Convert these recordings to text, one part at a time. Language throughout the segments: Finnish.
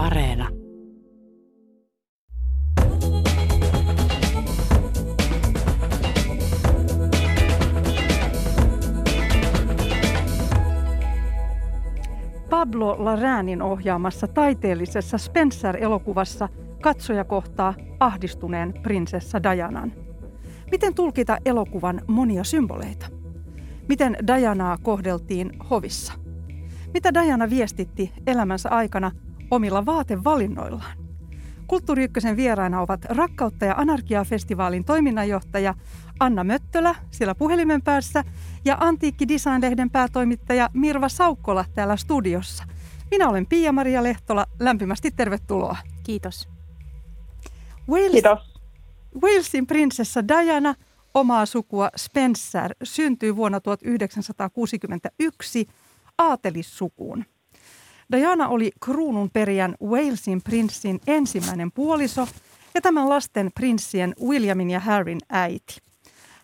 Areena. Pablo Larranin ohjaamassa taiteellisessa Spencer-elokuvassa katsoja kohtaa ahdistuneen prinsessa Dianan. Miten tulkita elokuvan monia symboleita? Miten Dianaa kohdeltiin hovissa? Mitä Diana viestitti elämänsä aikana omilla vaatevalinnoillaan? Kulttuuri Ykkösen vieraina ovat Rakkautta ja anarkiaa-festivaalin toiminnanjohtaja Anna Möttölä siellä puhelimen päässä ja Antiikki Design-lehden päätoimittaja Mirva Saukkola täällä studiossa. Minä olen Pia-Maria Lehtola. Lämpimästi tervetuloa. Kiitos. Wales, Kiitos. Walesin prinsessa Diana, omaa sukua Spencer, syntyi vuonna 1961 aatelissukuun. Diana oli kruunun perijän Walesin prinssin ensimmäinen puoliso ja tämän lasten prinssien Williamin ja Harryn äiti.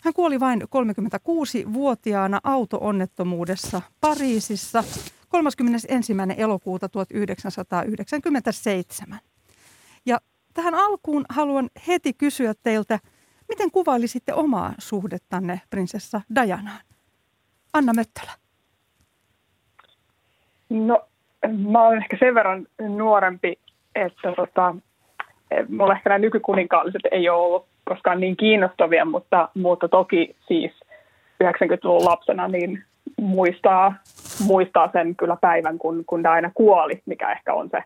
Hän kuoli vain 36-vuotiaana auto-onnettomuudessa Pariisissa 31. elokuuta 1997. Ja tähän alkuun haluan heti kysyä teiltä, miten kuvailisitte omaa suhdettanne prinsessa Dianaan? Anna Möttölä. No, mä olen ehkä sen verran nuorempi, että tota, mulla ehkä nämä nykykuninkaalliset ei ole ollut koskaan niin kiinnostavia, mutta, mutta toki siis 90-luvun lapsena niin muistaa, muistaa sen kyllä päivän, kun, kun Diana kuoli, mikä ehkä on se,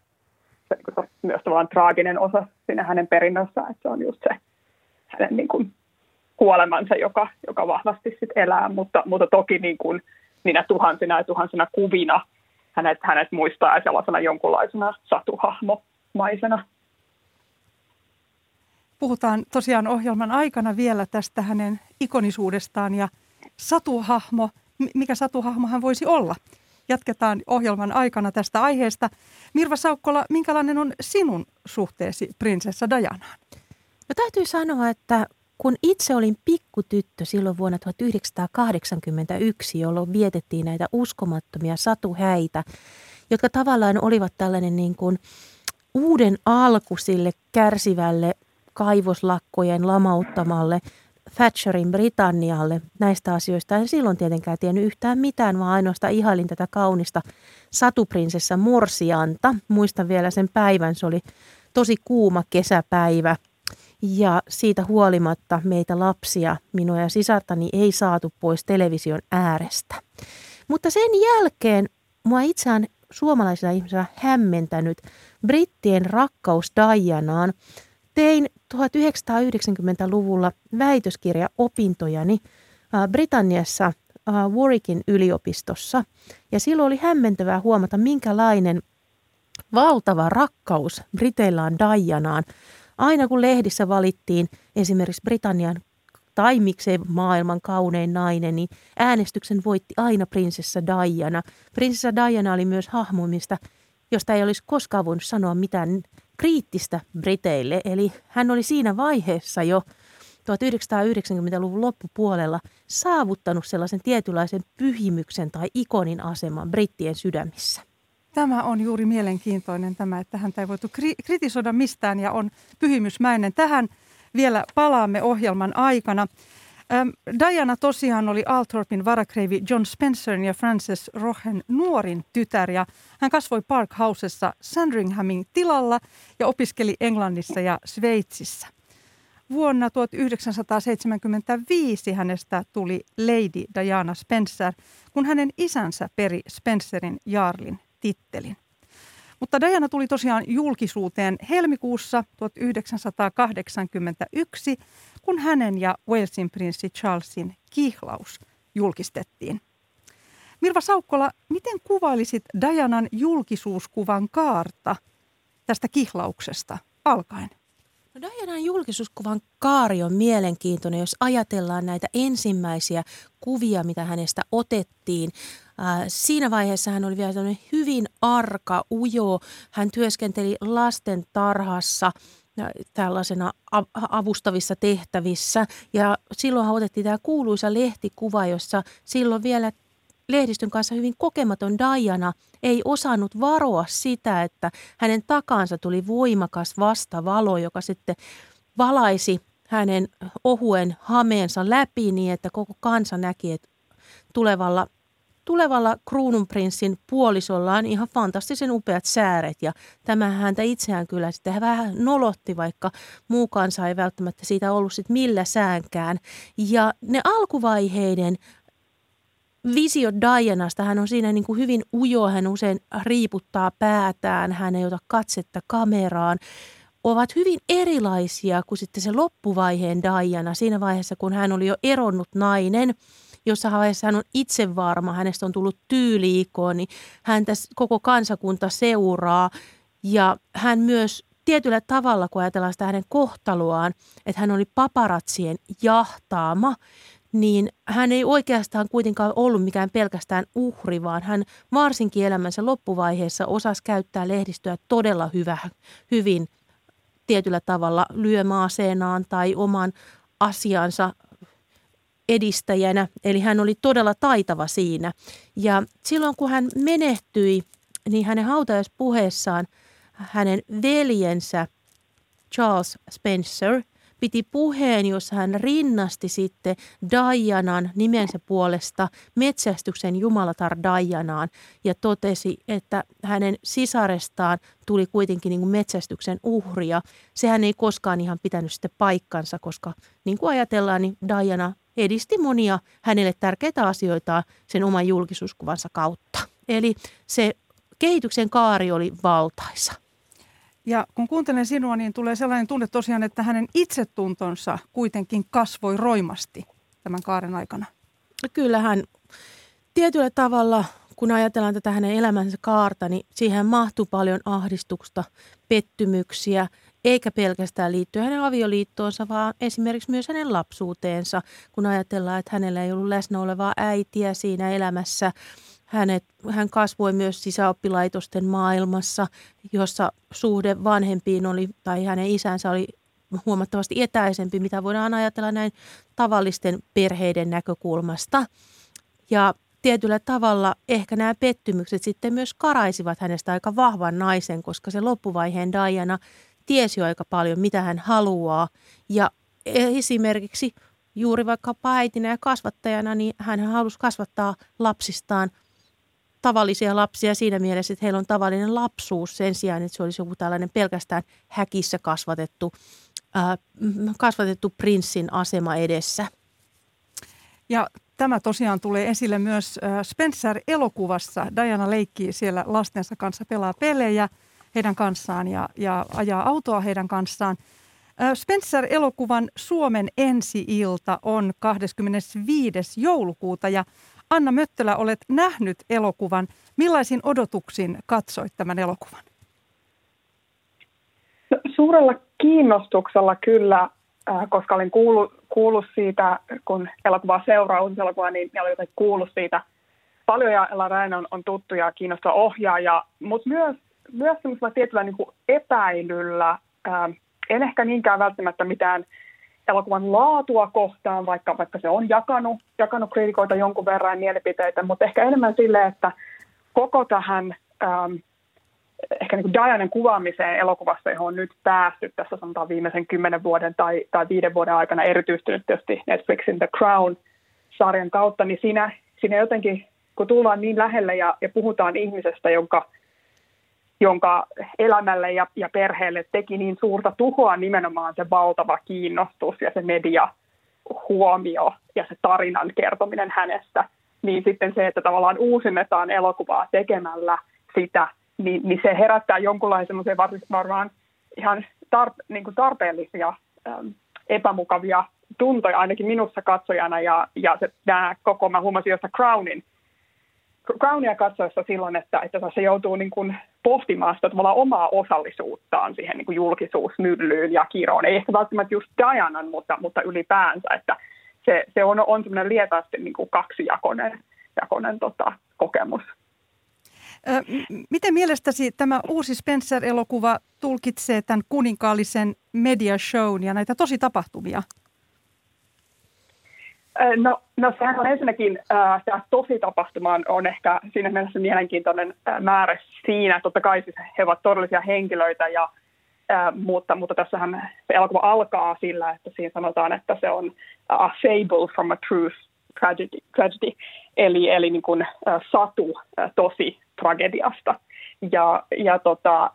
se, se myös tavallaan traaginen osa siinä hänen perinnössään, että se on just se hänen niin kuin, kuolemansa, joka, joka vahvasti sit elää, mutta, mutta toki niin kuin, niinä tuhansina ja tuhansina kuvina hänet, hänet muistaa sellaisena jonkunlaisena satuhahmomaisena. Puhutaan tosiaan ohjelman aikana vielä tästä hänen ikonisuudestaan ja satuhahmo, mikä satuhahmo hän voisi olla. Jatketaan ohjelman aikana tästä aiheesta. Mirva Saukkola, minkälainen on sinun suhteesi prinsessa Dianaan? No täytyy sanoa, että kun itse olin pikkutyttö silloin vuonna 1981, jolloin vietettiin näitä uskomattomia satuhäitä, jotka tavallaan olivat tällainen niin kuin uuden alku sille kärsivälle kaivoslakkojen lamauttamalle Thatcherin Britannialle näistä asioista. En silloin tietenkään tiennyt yhtään mitään, vaan ainoastaan ihailin tätä kaunista satuprinsessa Morsianta. Muistan vielä sen päivän, se oli tosi kuuma kesäpäivä – ja siitä huolimatta meitä lapsia, minua ja sisartani, ei saatu pois television äärestä. Mutta sen jälkeen mua itseään suomalaisena ihmisenä hämmentänyt brittien rakkaus Dianaan. Tein 1990-luvulla väitöskirjaopintojani Britanniassa Warwickin yliopistossa. Ja silloin oli hämmentävää huomata, minkälainen valtava rakkaus Briteillä on Dianaan. Aina kun lehdissä valittiin esimerkiksi Britannian tai miksei maailman kaunein nainen, niin äänestyksen voitti aina prinsessa Diana. Prinsessa Diana oli myös hahmo, mistä, josta ei olisi koskaan voinut sanoa mitään kriittistä Briteille. Eli hän oli siinä vaiheessa jo 1990-luvun loppupuolella saavuttanut sellaisen tietynlaisen pyhimyksen tai ikonin aseman brittien sydämissä. Tämä on juuri mielenkiintoinen tämä, että häntä ei voitu kri- kritisoida mistään ja on pyhimysmäinen. Tähän vielä palaamme ohjelman aikana. Ähm, Diana tosiaan oli Althorpin varakreivi John Spencerin ja Frances Rohen nuorin tytär ja hän kasvoi Park Housessa Sandringhamin tilalla ja opiskeli Englannissa ja Sveitsissä. Vuonna 1975 hänestä tuli Lady Diana Spencer, kun hänen isänsä peri Spencerin Jarlin tittelin. Mutta Diana tuli tosiaan julkisuuteen helmikuussa 1981, kun hänen ja Walesin prinssi Charlesin kihlaus julkistettiin. Mirva Saukkola, miten kuvailisit Dianan julkisuuskuvan kaarta tästä kihlauksesta alkaen? No Dianan julkisuuskuvan kaari on mielenkiintoinen, jos ajatellaan näitä ensimmäisiä kuvia, mitä hänestä otettiin. Äh, siinä vaiheessa hän oli vielä hyvin arka, ujo. Hän työskenteli lasten tarhassa tällaisena avustavissa tehtävissä. Ja silloin otettiin tämä kuuluisa lehtikuva, jossa silloin vielä lehdistön kanssa hyvin kokematon Diana ei osannut varoa sitä, että hänen takansa tuli voimakas vastavalo, joka sitten valaisi hänen ohuen hameensa läpi niin, että koko kansa näki, että tulevalla tulevalla kruununprinssin puolisolla on ihan fantastisen upeat sääret ja tämä häntä itseään kyllä sitten vähän nolotti, vaikka muu kansa ei välttämättä siitä ollut sitten millä säänkään. Ja ne alkuvaiheiden visio Dianasta, hän on siinä niin kuin hyvin ujo, hän usein riiputtaa päätään, hän ei ota katsetta kameraan ovat hyvin erilaisia kuin sitten se loppuvaiheen Diana siinä vaiheessa, kun hän oli jo eronnut nainen – jossa vaiheessa hän on itse varma, hänestä on tullut tyyliikoon, niin häntä koko kansakunta seuraa. Ja hän myös tietyllä tavalla, kun ajatellaan sitä hänen kohtaloaan, että hän oli paparatsien jahtaama, niin hän ei oikeastaan kuitenkaan ollut mikään pelkästään uhri, vaan hän varsinkin elämänsä loppuvaiheessa osasi käyttää lehdistöä todella hyvä, hyvin tietyllä tavalla lyömäaseenaan tai oman asiansa edistäjänä, eli hän oli todella taitava siinä. Ja silloin kun hän menehtyi, niin hänen hautajaispuheessaan hänen veljensä Charles Spencer piti puheen, jossa hän rinnasti sitten Dianan nimensä puolesta metsästyksen jumalatar Dianaan ja totesi, että hänen sisarestaan tuli kuitenkin niin kuin metsästyksen uhria. Sehän ei koskaan ihan pitänyt sitten paikkansa, koska niin kuin ajatellaan, niin Diana edisti monia hänelle tärkeitä asioita sen oman julkisuuskuvansa kautta. Eli se kehityksen kaari oli valtaisa. Ja kun kuuntelen sinua, niin tulee sellainen tunne tosiaan, että hänen itsetuntonsa kuitenkin kasvoi roimasti tämän kaaren aikana. Kyllä hän tietyllä tavalla, kun ajatellaan tätä hänen elämänsä kaarta, niin siihen mahtuu paljon ahdistusta, pettymyksiä, eikä pelkästään liittyen hänen avioliittoonsa, vaan esimerkiksi myös hänen lapsuuteensa, kun ajatellaan, että hänellä ei ollut läsnä olevaa äitiä siinä elämässä. Hänet, hän kasvoi myös sisäoppilaitosten maailmassa, jossa suhde vanhempiin oli, tai hänen isänsä oli huomattavasti etäisempi, mitä voidaan ajatella näin tavallisten perheiden näkökulmasta. Ja tietyllä tavalla ehkä nämä pettymykset sitten myös karaisivat hänestä aika vahvan naisen, koska se loppuvaiheen Diana – tiesi jo aika paljon, mitä hän haluaa. Ja esimerkiksi juuri vaikka äitinä ja kasvattajana, niin hän halusi kasvattaa lapsistaan tavallisia lapsia siinä mielessä, että heillä on tavallinen lapsuus sen sijaan, että se olisi joku tällainen pelkästään häkissä kasvatettu, ää, kasvatettu prinssin asema edessä. Ja tämä tosiaan tulee esille myös Spencer-elokuvassa. Diana leikkii siellä lastensa kanssa, pelaa pelejä – heidän kanssaan ja, ja ajaa autoa heidän kanssaan. Spencer-elokuvan Suomen ensi-ilta on 25. joulukuuta ja Anna Möttölä, olet nähnyt elokuvan. Millaisin odotuksin katsoit tämän elokuvan? No, suurella kiinnostuksella kyllä, koska olin kuullut, kuullut siitä, kun elokuvaa seuraa elokuvaa, niin olin jotenkin kuullut siitä paljon ja Ella Räin on, on tuttu ja kiinnostava ohjaaja, mutta myös myös semmoisella tietyllä niin kuin epäilyllä, ää, ähm, en ehkä niinkään välttämättä mitään elokuvan laatua kohtaan, vaikka, vaikka se on jakanut, jakanut kriitikoita jonkun verran mielipiteitä, mutta ehkä enemmän sille, että koko tähän ähm, ehkä niin kuin Dianen kuvaamiseen elokuvassa, johon on nyt päästy tässä sanotaan viimeisen kymmenen vuoden tai, tai viiden vuoden aikana, erityisesti nyt tietysti Netflixin The Crown-sarjan kautta, niin siinä, siinä jotenkin, kun tullaan niin lähelle ja, ja puhutaan ihmisestä, jonka – jonka elämälle ja, ja perheelle teki niin suurta tuhoa nimenomaan se valtava kiinnostus ja se media huomio ja se tarinan kertominen hänestä, niin sitten se, että tavallaan uusinnetaan elokuvaa tekemällä sitä, niin, niin se herättää jonkunlaisen varmaan ihan tar- niin kuin tarpeellisia äm, epämukavia tuntoja ainakin minussa katsojana ja, ja se, nämä koko, mä huomasin josta Crownin Crownia katsoessa silloin, että, että se joutuu niin kuin pohtimaan sitä tavallaan omaa osallisuuttaan siihen niin kuin julkisuusmyllyyn ja kiroon. Ei ehkä välttämättä just Dianan, mutta, mutta ylipäänsä, että se, se on, on semmoinen lietaasti niin kuin kaksijakoinen jakoinen, tota, kokemus. Ö, miten mielestäsi tämä uusi Spencer-elokuva tulkitsee tämän kuninkaallisen media shown ja näitä tosi tapahtumia? No, no sehän on ensinnäkin, äh, tämä tosi-tapahtuma on ehkä siinä mielessä mielenkiintoinen äh, määrä siinä. Totta kai siis he ovat todellisia henkilöitä, ja, äh, mutta, mutta tässähän se elokuva alkaa sillä, että siinä sanotaan, että se on a fable from a truth tragedy, tragedy eli, eli niin kuin, äh, satu äh, tosi tragediasta. Ja, ja tota,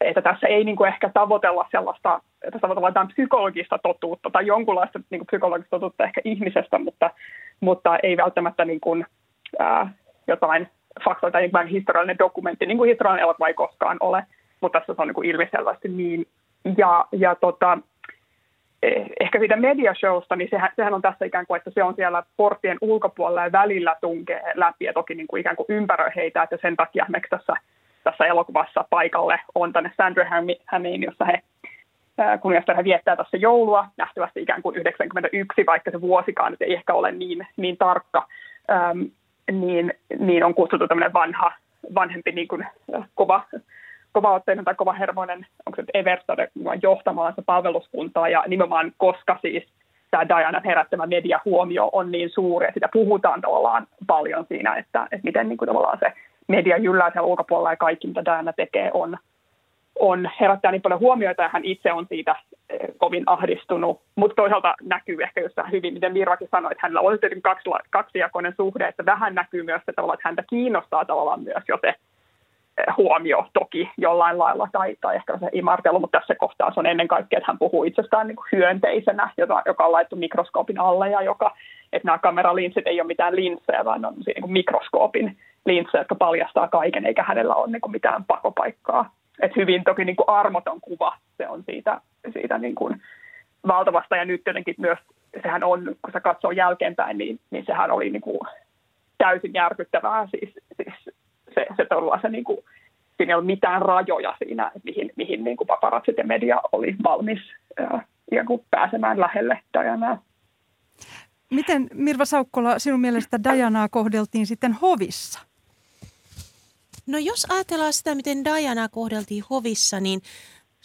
että tässä ei niin kuin ehkä tavoitella sellaista, että jotain psykologista totuutta tai jonkunlaista niin kuin psykologista totuutta ehkä ihmisestä, mutta, mutta ei välttämättä niin kuin, ää, jotain faktoja tai jotain historiallinen dokumentti, niin kuin historiallinen elokuva ei koskaan ole, mutta tässä se on niin kuin ilmiselvästi niin. Ja, ja tota, eh, ehkä siitä mediashowsta, niin sehän, sehän on tässä ikään kuin, että se on siellä porttien ulkopuolella ja välillä tunkee läpi ja toki niin kuin ikään kuin ympäröi heitä, että sen takia esimerkiksi tässä tässä elokuvassa paikalle on tänne Sandringhamiin, jossa he kuningastarha viettää tässä joulua, nähtävästi ikään kuin 91, vaikka se vuosikaan nyt ei ehkä ole niin, niin tarkka, ähm, niin, niin on kutsuttu tämmöinen vanha, vanhempi niin kuin, kova, kovaotteinen tai kovahermoinen, onko se nyt Everstad johtamaansa palveluskuntaa, ja nimenomaan koska siis tämä Diana herättämä mediahuomio on niin suuri, ja sitä puhutaan tavallaan paljon siinä, että, että miten niin kuin tavallaan se media jyllää siellä ulkopuolella ja kaikki, mitä Diana tekee, on, on herättää niin paljon huomioita ja hän itse on siitä eh, kovin ahdistunut. Mutta toisaalta näkyy ehkä just hyvin, miten Mirvakin sanoi, että hänellä on tietenkin kaksi, kaksijakoinen suhde, että vähän näkyy myös se tavalla, että häntä kiinnostaa tavallaan myös jo se eh, huomio toki jollain lailla tai, tai ehkä se imartelu, mutta tässä kohtaa se on ennen kaikkea, että hän puhuu itsestään niin kuin hyönteisenä, joka, joka on laittu mikroskoopin alle ja joka, että nämä kameralinssit ei ole mitään linssejä, vaan on niin kuin mikroskoopin linssejä, jotka paljastaa kaiken, eikä hänellä ole niin kuin mitään pakopaikkaa. Et hyvin toki niin kuin armoton kuva se on siitä, siitä niin kuin valtavasta, ja nyt jotenkin myös sehän on, kun se katsoo jälkeenpäin, niin, niin sehän oli niin kuin täysin järkyttävää, siis, siis se, se se niin kuin, siinä ei ollut mitään rajoja siinä, mihin, mihin niin kuin paparatsit ja media oli valmis ää, pääsemään lähelle Dianaa. Miten Mirva Saukkola sinun mielestä Dianaa kohdeltiin sitten hovissa? No jos ajatellaan sitä, miten Diana kohdeltiin hovissa, niin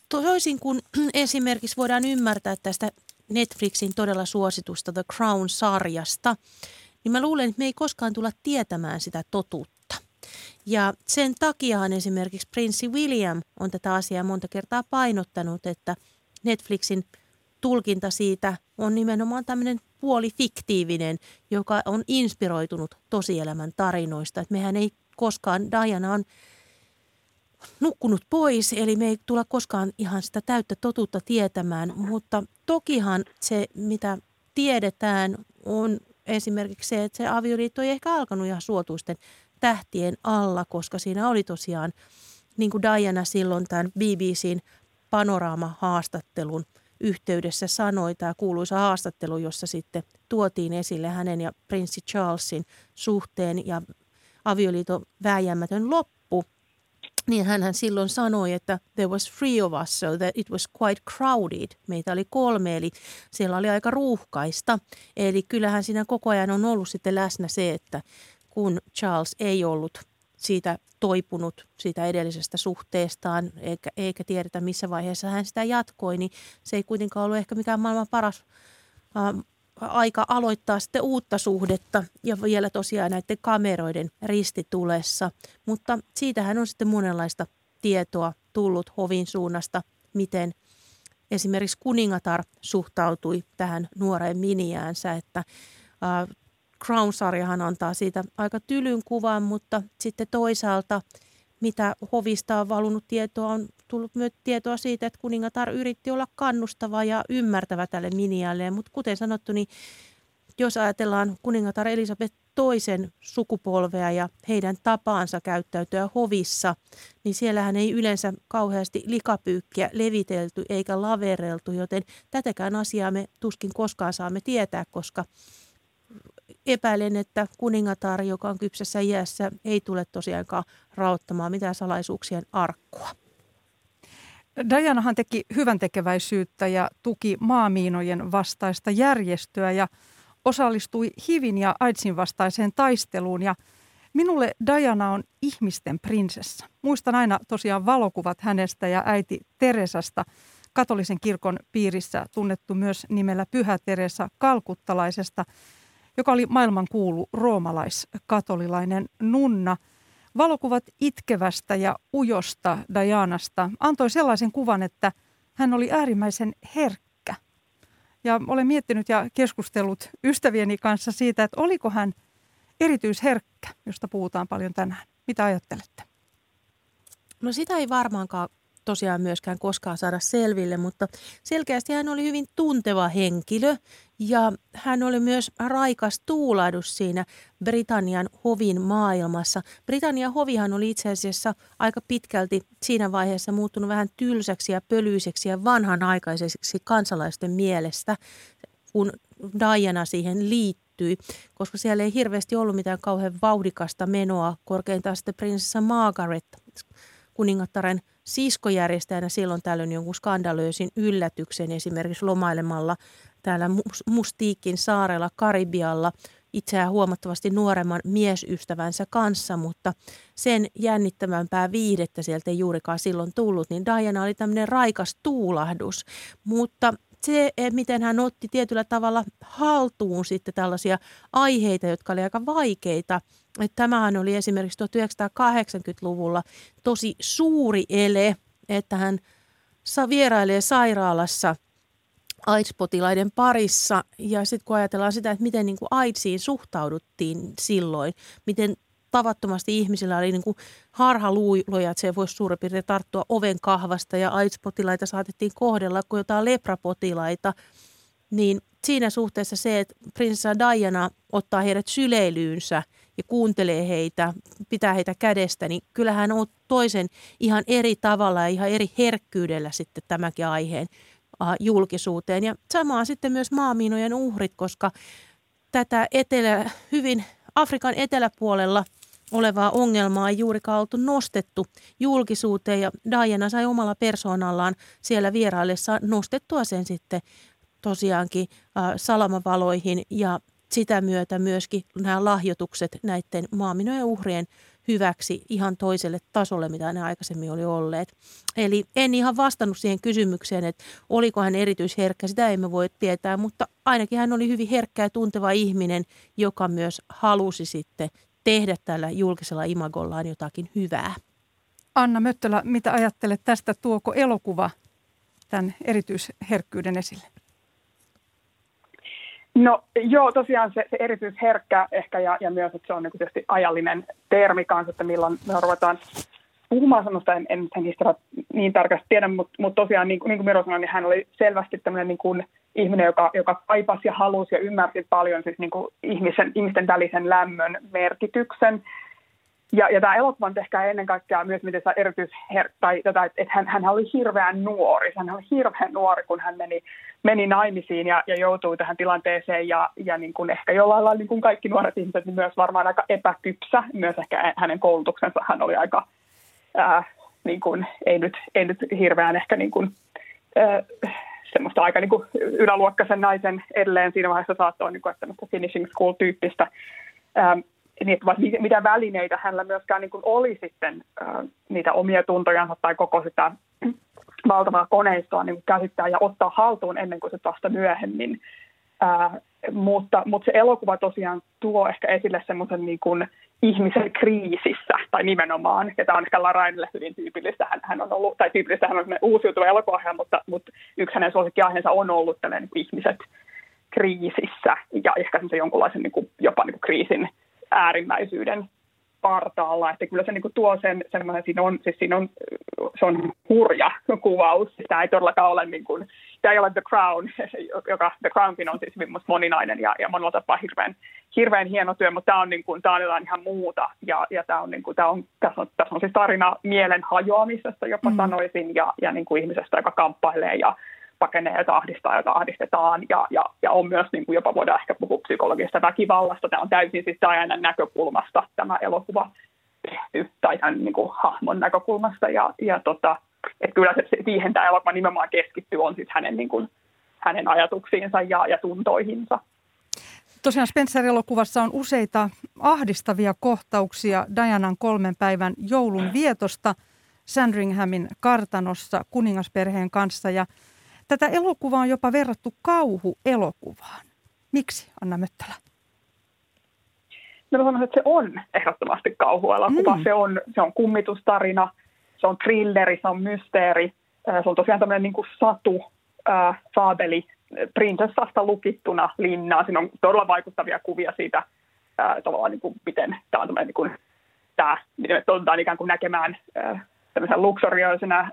toisin kuin esimerkiksi voidaan ymmärtää tästä Netflixin todella suositusta The Crown-sarjasta, niin mä luulen, että me ei koskaan tulla tietämään sitä totuutta. Ja sen takiahan esimerkiksi prinssi William on tätä asiaa monta kertaa painottanut, että Netflixin tulkinta siitä on nimenomaan tämmöinen puolifiktiivinen, joka on inspiroitunut tosielämän tarinoista. Että mehän ei koskaan, Diana on nukkunut pois, eli me ei tulla koskaan ihan sitä täyttä totuutta tietämään, mutta tokihan se, mitä tiedetään, on esimerkiksi se, että se avioliitto ei ehkä alkanut ihan suotuisten tähtien alla, koska siinä oli tosiaan, niin kuin Diana silloin tämän BBCn panoraama-haastattelun yhteydessä sanoi, tämä kuuluisa haastattelu, jossa sitten tuotiin esille hänen ja prinssi Charlesin suhteen. Ja avioliiton vääjäämätön loppu, niin hän silloin sanoi, että there was three of us, so that it was quite crowded. Meitä oli kolme, eli siellä oli aika ruuhkaista. Eli kyllähän siinä koko ajan on ollut sitten läsnä se, että kun Charles ei ollut siitä toipunut siitä edellisestä suhteestaan, eikä, eikä tiedetä missä vaiheessa hän sitä jatkoi, niin se ei kuitenkaan ollut ehkä mikään maailman paras äh, aika aloittaa sitten uutta suhdetta ja vielä tosiaan näiden kameroiden ristitulessa. Mutta siitähän on sitten monenlaista tietoa tullut hovin suunnasta, miten esimerkiksi kuningatar suhtautui tähän nuoreen miniäänsä, että Crown-sarjahan antaa siitä aika tylyn kuvan, mutta sitten toisaalta mitä hovista on valunut tietoa, on tullut myös tietoa siitä, että kuningatar yritti olla kannustava ja ymmärtävä tälle minialle. Mutta kuten sanottu, niin jos ajatellaan kuningatar Elisabeth toisen sukupolvea ja heidän tapaansa käyttäytyä hovissa, niin siellähän ei yleensä kauheasti likapyykkiä levitelty eikä lavereltu, joten tätäkään asiaa me tuskin koskaan saamme tietää, koska epäilen, että kuningatar, joka on kypsässä iässä, ei tule tosiaankaan raottamaan mitään salaisuuksien arkkua. Dianahan teki hyvän tekeväisyyttä ja tuki maamiinojen vastaista järjestöä ja osallistui HIVin ja AIDSin vastaiseen taisteluun ja Minulle Diana on ihmisten prinsessa. Muistan aina tosiaan valokuvat hänestä ja äiti Teresasta katolisen kirkon piirissä tunnettu myös nimellä Pyhä Teresa Kalkuttalaisesta, joka oli maailman kuulu roomalaiskatolilainen nunna. Valokuvat itkevästä ja ujosta Dianasta antoi sellaisen kuvan, että hän oli äärimmäisen herkkä. Ja olen miettinyt ja keskustellut ystävieni kanssa siitä, että oliko hän erityisherkkä, josta puhutaan paljon tänään. Mitä ajattelette? No sitä ei varmaankaan tosiaan myöskään koskaan saada selville, mutta selkeästi hän oli hyvin tunteva henkilö ja hän oli myös raikas tuulahdus siinä Britannian hovin maailmassa. Britannian hovihan oli itse asiassa aika pitkälti siinä vaiheessa muuttunut vähän tylsäksi ja pölyiseksi ja vanhanaikaiseksi kansalaisten mielestä, kun Diana siihen liittyi, koska siellä ei hirveästi ollut mitään kauhean vauhdikasta menoa. Korkeintaan sitten prinsessa Margaret kuningattaren siskojärjestäjänä silloin tällöin jonkun skandalöisin yllätyksen esimerkiksi lomailemalla täällä Mustiikin saarella Karibialla itseään huomattavasti nuoremman miesystävänsä kanssa, mutta sen jännittävämpää viidettä sieltä ei juurikaan silloin tullut, niin Diana oli tämmöinen raikas tuulahdus. Mutta se, miten hän otti tietyllä tavalla haltuun sitten tällaisia aiheita, jotka oli aika vaikeita. Että tämähän oli esimerkiksi 1980-luvulla tosi suuri ele, että hän vierailee sairaalassa AIDS-potilaiden parissa. Ja sitten kun ajatellaan sitä, että miten niin kuin AIDSiin suhtauduttiin silloin, miten tavattomasti ihmisillä oli niin kuin harhaluuloja, että se voisi suurin piirtein tarttua oven kahvasta ja AIDS-potilaita saatettiin kohdella kuin jotain leprapotilaita. Niin siinä suhteessa se, että prinsessa Diana ottaa heidät syleilyynsä ja kuuntelee heitä, pitää heitä kädestä, niin kyllähän on toisen ihan eri tavalla ja ihan eri herkkyydellä sitten tämäkin aiheen julkisuuteen. Ja samaa sitten myös maamiinojen uhrit, koska tätä etelä, hyvin Afrikan eteläpuolella – olevaa ongelmaa ei juurikaan oltu nostettu julkisuuteen ja Diana sai omalla persoonallaan siellä vieraillessa nostettua sen sitten tosiaankin äh, salamavaloihin ja sitä myötä myöskin nämä lahjoitukset näiden maaminojen uhrien hyväksi ihan toiselle tasolle, mitä ne aikaisemmin oli olleet. Eli en ihan vastannut siihen kysymykseen, että oliko hän erityisherkkä, sitä emme voi tietää, mutta ainakin hän oli hyvin herkkä ja tunteva ihminen, joka myös halusi sitten tehdä tällä julkisella imagollaan jotakin hyvää. Anna Möttölä, mitä ajattelet tästä? Tuoko elokuva tämän erityisherkkyyden esille? No joo, tosiaan se, se erityisherkkä ehkä ja, ja myös, että se on niin tietysti ajallinen termi kanssa, että milloin me ruvetaan puhumaan sanosta, en, en sen historiaa niin tarkasti tiedä, mutta, mutta tosiaan niin, niin kuin Miro sanoi, niin hän oli selvästi tämmöinen niin kuin ihminen, joka, joka kaipasi ja halusi ja ymmärsi paljon siis niin kuin ihmisen, ihmisten välisen lämmön merkityksen. Ja, ja tämä elokuva on ehkä ennen kaikkea myös, miten sä erityisher- tai tätä, että, hän, hän oli hirveän nuori. Hän oli hirveän nuori, kun hän meni, meni naimisiin ja, ja joutui tähän tilanteeseen. Ja, ja niin kuin ehkä jollain lailla niin kuin kaikki nuoret ihmiset, niin myös varmaan aika epäkypsä. Myös ehkä hänen koulutuksensa hän oli aika, ää, niin kuin, ei, nyt, ei nyt hirveän ehkä niin kuin, ää, semmoista aika niin kuin yläluokkaisen naisen edelleen siinä vaiheessa saattoi niin kuin, että finishing school-tyyppistä. Ähm, niin, että mitä välineitä hänellä myöskään niin kuin oli sitten niitä omia tuntojansa tai koko sitä valtavaa koneistoa niin käsittää ja ottaa haltuun ennen kuin se vasta myöhemmin. Ää, mutta, mutta se elokuva tosiaan tuo ehkä esille semmoisen niin kuin ihmisen kriisissä, tai nimenomaan, ja tämä on ehkä Larainille hyvin tyypillistä, hän, hän on ollut, tai tyypillistä hän on uusiutuva elokuva, mutta, mutta yksi hänen suosikkiaiheensa on ollut tällainen niin ihmiset kriisissä, ja ehkä semmoisen jonkunlaisen niin kuin, jopa niin kuin kriisin äärimmäisyyden partaalla, että kyllä se niin kuin tuo sen semmoinen, siinä on, siis siinä on, se on hurja kuvaus, tämä ei todellakaan ole niin kuin, tämä ei ole The Crown, joka The Crownkin on siis hyvin moninainen ja, ja monella tapaa hirveän, hirveän hieno työ, mutta tämä on, niin kuin, tämä on jotain ihan muuta. Ja, ja tämä on, niin kuin, tämä on, tässä, on, tässä on siis tarina mielen hajoamisesta jopa mm. sanoisin ja, ja niin kuin ihmisestä, joka kamppailee ja pakenee ja ahdistaa, jota ahdistetaan ja, ja, ja on myös niin kuin jopa voidaan ehkä puhua psykologisesta väkivallasta. Tämä on täysin siis Dianan näkökulmasta tämä elokuva tehty tai tämän niin kuin, hahmon näkökulmasta ja, ja tota, että kyllä se, siihen tämä elokuva nimenomaan keskittyy on siis hänen, niin kuin, hänen ajatuksiinsa ja, ja tuntoihinsa. Tosiaan Spencer-elokuvassa on useita ahdistavia kohtauksia Dianan kolmen päivän joulun vietosta Sandringhamin kartanossa kuningasperheen kanssa ja – Tätä elokuvaa on jopa verrattu kauhuelokuvaan. Miksi, Anna Möttälä? No mä sanoisin, että se on ehdottomasti kauhuelokuva. Mm. Se, on, se on kummitustarina, se on thrilleri, se on mysteeri. Se on tosiaan tämmöinen niin kuin satu, äh, faabeli prinsessasta lukittuna linnaan. Siinä on todella vaikuttavia kuvia siitä äh, tavallaan, niin kuin, miten tämä on tämmöinen, niin kuin, tämä, miten me ikään kuin näkemään äh, tämmöisenä luksoriaisena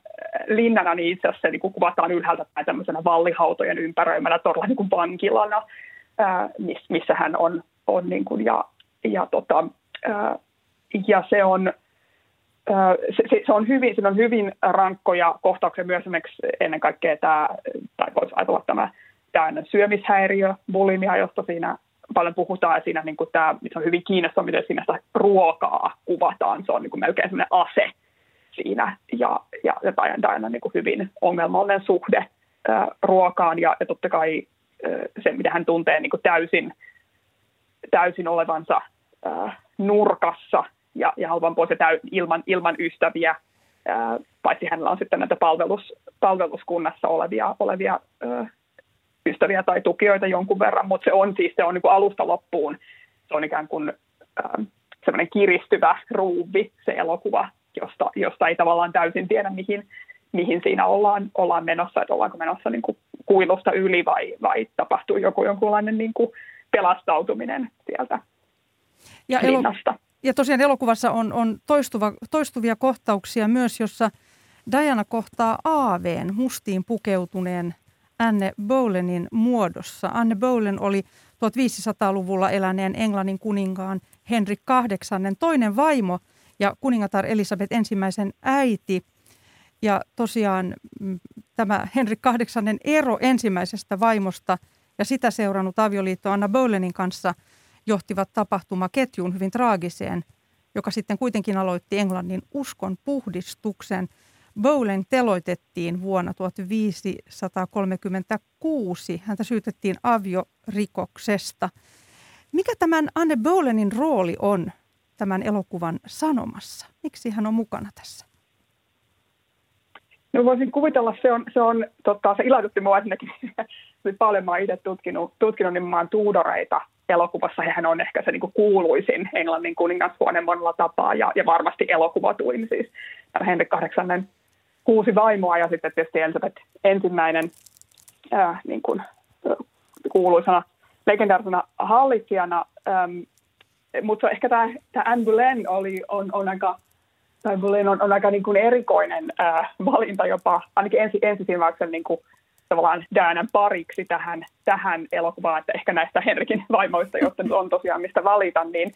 linnana, niin itse asiassa se niin kuin kuvataan ylhäältä tai tämmöisenä vallihautojen ympäröimällä todella niin kuin vankilana, ää, missä hän on, on niin kuin, ja, ja, tota, ää, ja se on, se, se, se, on hyvin, siinä on hyvin rankkoja kohtauksia myös esimerkiksi ennen kaikkea tämä, tai voisi ajatella tämä, tämä syömishäiriö, bulimia, josta siinä paljon puhutaan ja siinä niin kuin tämä, se on hyvin kiinnostavaa, miten siinä sitä ruokaa kuvataan. Se on niin kuin melkein sellainen ase siinä. Ja, ja, ja Diana niin kuin hyvin ongelmallinen suhde ää, ruokaan ja, ja totta kai ää, se, mitä hän tuntee niin täysin, täysin olevansa ää, nurkassa ja, ja halvan pois ja täy, ilman, ilman ystäviä, ää, paitsi hänellä on sitten näitä palvelus, palveluskunnassa olevia, olevia ää, ystäviä tai tukijoita jonkun verran, mutta se on siis se on niin kuin alusta loppuun, se on ikään kuin ää, semmoinen kiristyvä ruuvi se elokuva, josta, josta ei tavallaan täysin tiedä, mihin, mihin siinä ollaan, ollaan menossa, että ollaanko menossa niin kuin kuilusta yli vai, vai tapahtuu joku jonkunlainen niin kuin pelastautuminen sieltä ja linnasta. Elo- ja tosiaan elokuvassa on, on toistuva, toistuvia kohtauksia myös, jossa Diana kohtaa aaveen mustiin pukeutuneen Anne Bolenin muodossa. Anne Bolen oli 1500-luvulla eläneen Englannin kuninkaan Henrik VIII toinen vaimo – ja kuningatar Elisabeth ensimmäisen äiti. Ja tosiaan mm, tämä Henrik VIII ero ensimmäisestä vaimosta ja sitä seurannut avioliitto Anna Bolenin kanssa johtivat tapahtumaketjuun hyvin traagiseen, joka sitten kuitenkin aloitti Englannin uskon puhdistuksen. Bolen teloitettiin vuonna 1536. Häntä syytettiin aviorikoksesta. Mikä tämän Anne Bolenin rooli on tämän elokuvan sanomassa? Miksi hän on mukana tässä? No voisin kuvitella, se on, se, on, totta, se ilahdutti minua ensinnäkin. paljon mä itse tutkinut, tutkinut nimenomaan Tuudoreita elokuvassa. Hehän on ehkä se niin kuuluisin Englannin kuningashuoneen monella tapaa ja, ja varmasti elokuvatuin siis. Henrik VIII kuusi vaimoa ja sitten tietysti Elisabeth ensimmäinen ää, niin kuin, kuuluisana legendaarisena hallitsijana. Äm, mutta ehkä tämä, Anne oli, on, on aika, tai Boleyn on, on aika niin kuin erikoinen ää, valinta jopa, ainakin ensi, ensisilmäyksen niin kuin, tavallaan Dianan pariksi tähän, tähän elokuvaan, että ehkä näistä Henrikin vaimoista, joista on tosiaan mistä valita, niin,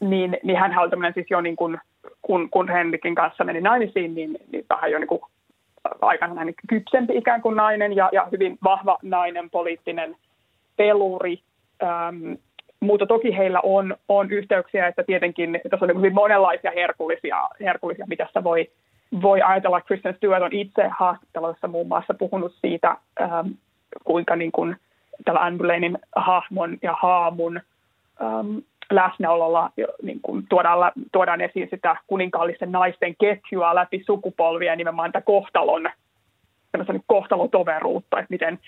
niin, niin hän oli tämmöinen siis jo niin kuin, kun, kun Henrikin kanssa meni naimisiin, niin, niin vähän jo niin kuin aikana näin kypsempi ikään kuin nainen ja, ja hyvin vahva nainen, poliittinen peluri. Ähm, mutta toki heillä on, on yhteyksiä, että tietenkin tässä on niin hyvin monenlaisia herkullisia, herkullisia mitä sitä voi, voi ajatella. Kristen Stewart on itse haastatteluissa muun muassa puhunut siitä, ähm, kuinka niin kuin tällä Anne hahmon ja haamun ähm, läsnäololla niin kuin tuodaan, tuodaan esiin sitä kuninkaallisten naisten ketjua läpi sukupolvia nimenomaan tätä kohtalon, kohtalotoveruutta, että miten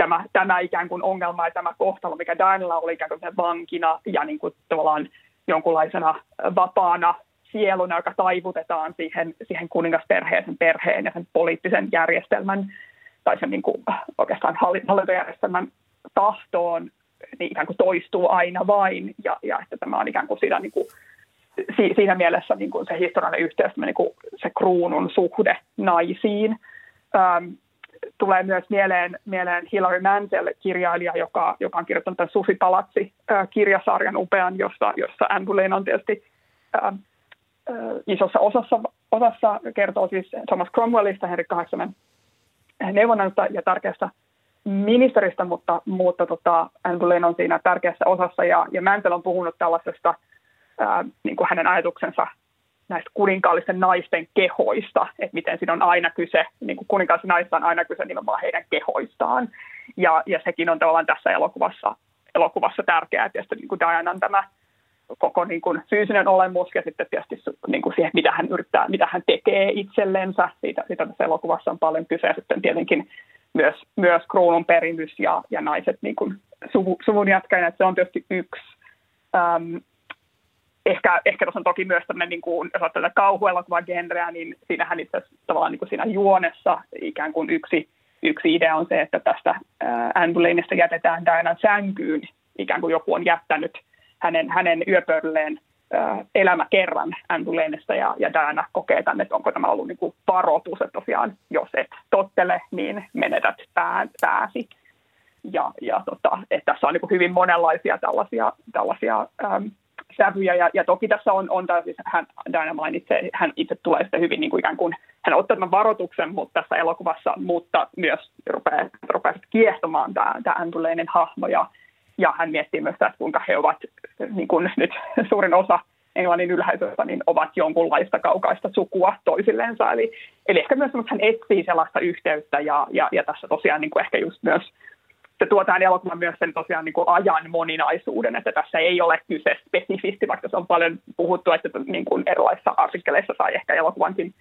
tämä, tämä ikään kuin ongelma ja tämä kohtalo, mikä Dianalla oli ikään kuin vankina ja niin kuin tavallaan jonkunlaisena vapaana sieluna, joka taivutetaan siihen, siihen kuningasperheeseen, perheen ja sen poliittisen järjestelmän tai sen niin kuin oikeastaan hallintojärjestelmän tahtoon, niin ikään kuin toistuu aina vain ja, ja että tämä on ikään kuin siinä, niin kuin, siinä mielessä niin kuin se historiallinen yhteys, niin kuin se kruunun suhde naisiin. Tulee myös mieleen, mieleen Hilary Mantel, kirjailija, joka, joka on kirjoittanut tämän Susi Palatsi-kirjasarjan upean, jossa, jossa Anne Boleyn on tietysti ää, isossa osassa, osassa kertoo siis Thomas Cromwellista, Henrik VIII neuvonnasta ja tärkeästä ministeristä, mutta, mutta tota, Anne Boleyn on siinä tärkeässä osassa. Ja, ja Mantel on puhunut tällaisesta ää, niin kuin hänen ajatuksensa näistä kuninkaallisten naisten kehoista, että miten siinä on aina kyse, niin kuin kuninkaallisten naista on aina kyse nimenomaan heidän kehoistaan. Ja, ja sekin on tavallaan tässä elokuvassa, elokuvassa tärkeää, että niin kuin Dianan tämä koko niin kuin fyysinen olemus ja sitten tietysti niin kuin siihen, mitä hän yrittää, mitä hän tekee itsellensä. Siitä, siitä tässä elokuvassa on paljon kyse. Sitten tietenkin myös, myös kruunun perimys ja, ja naiset niin kuin suvu, suvun jatkajana, että se on tietysti yksi. Ähm, ehkä, ehkä tuossa on toki myös tämmöinen, niin kuin, jos ajattelee kauhuelokuvan genreä, niin siinähän itse asiassa tavallaan niin kuin siinä juonessa ikään kuin yksi, yksi idea on se, että tästä äh, Anne jätetään Dianan sänkyyn, ikään kuin joku on jättänyt hänen, hänen yöpöydälleen elämä kerran Anne ja, ja Diana kokee tänne, että onko tämä ollut niin kuin varoitus, että tosiaan jos et tottele, niin menetät pää, pääsi. Ja, ja tota, että tässä on niin kuin hyvin monenlaisia tällaisia, tällaisia äm, sävyjä, ja, ja toki tässä on, on tämä, siis hän, Diana mainitsee, hän itse tulee sitten hyvin niin kuin ikään kuin, hän ottaa tämän varoituksen mutta tässä elokuvassa, mutta myös rupeaa, rupeaa kiehtomaan tämä, tämä Anne hahmo, ja, ja hän miettii myös että kuinka he ovat, niin kuin nyt suurin osa Englannin ylhäisöstä, niin ovat jonkunlaista kaukaista sukua toisilleensa. Eli, eli ehkä myös hän etsii sellaista yhteyttä. Ja, ja, ja tässä tosiaan niin kuin ehkä just myös se tuo tähän elokuvan myös sen tosiaan niin kuin ajan moninaisuuden, että tässä ei ole kyse spesifisti, vaikka se on paljon puhuttu, että niin kuin erilaisissa artikkeleissa tai ehkä elokuvankin,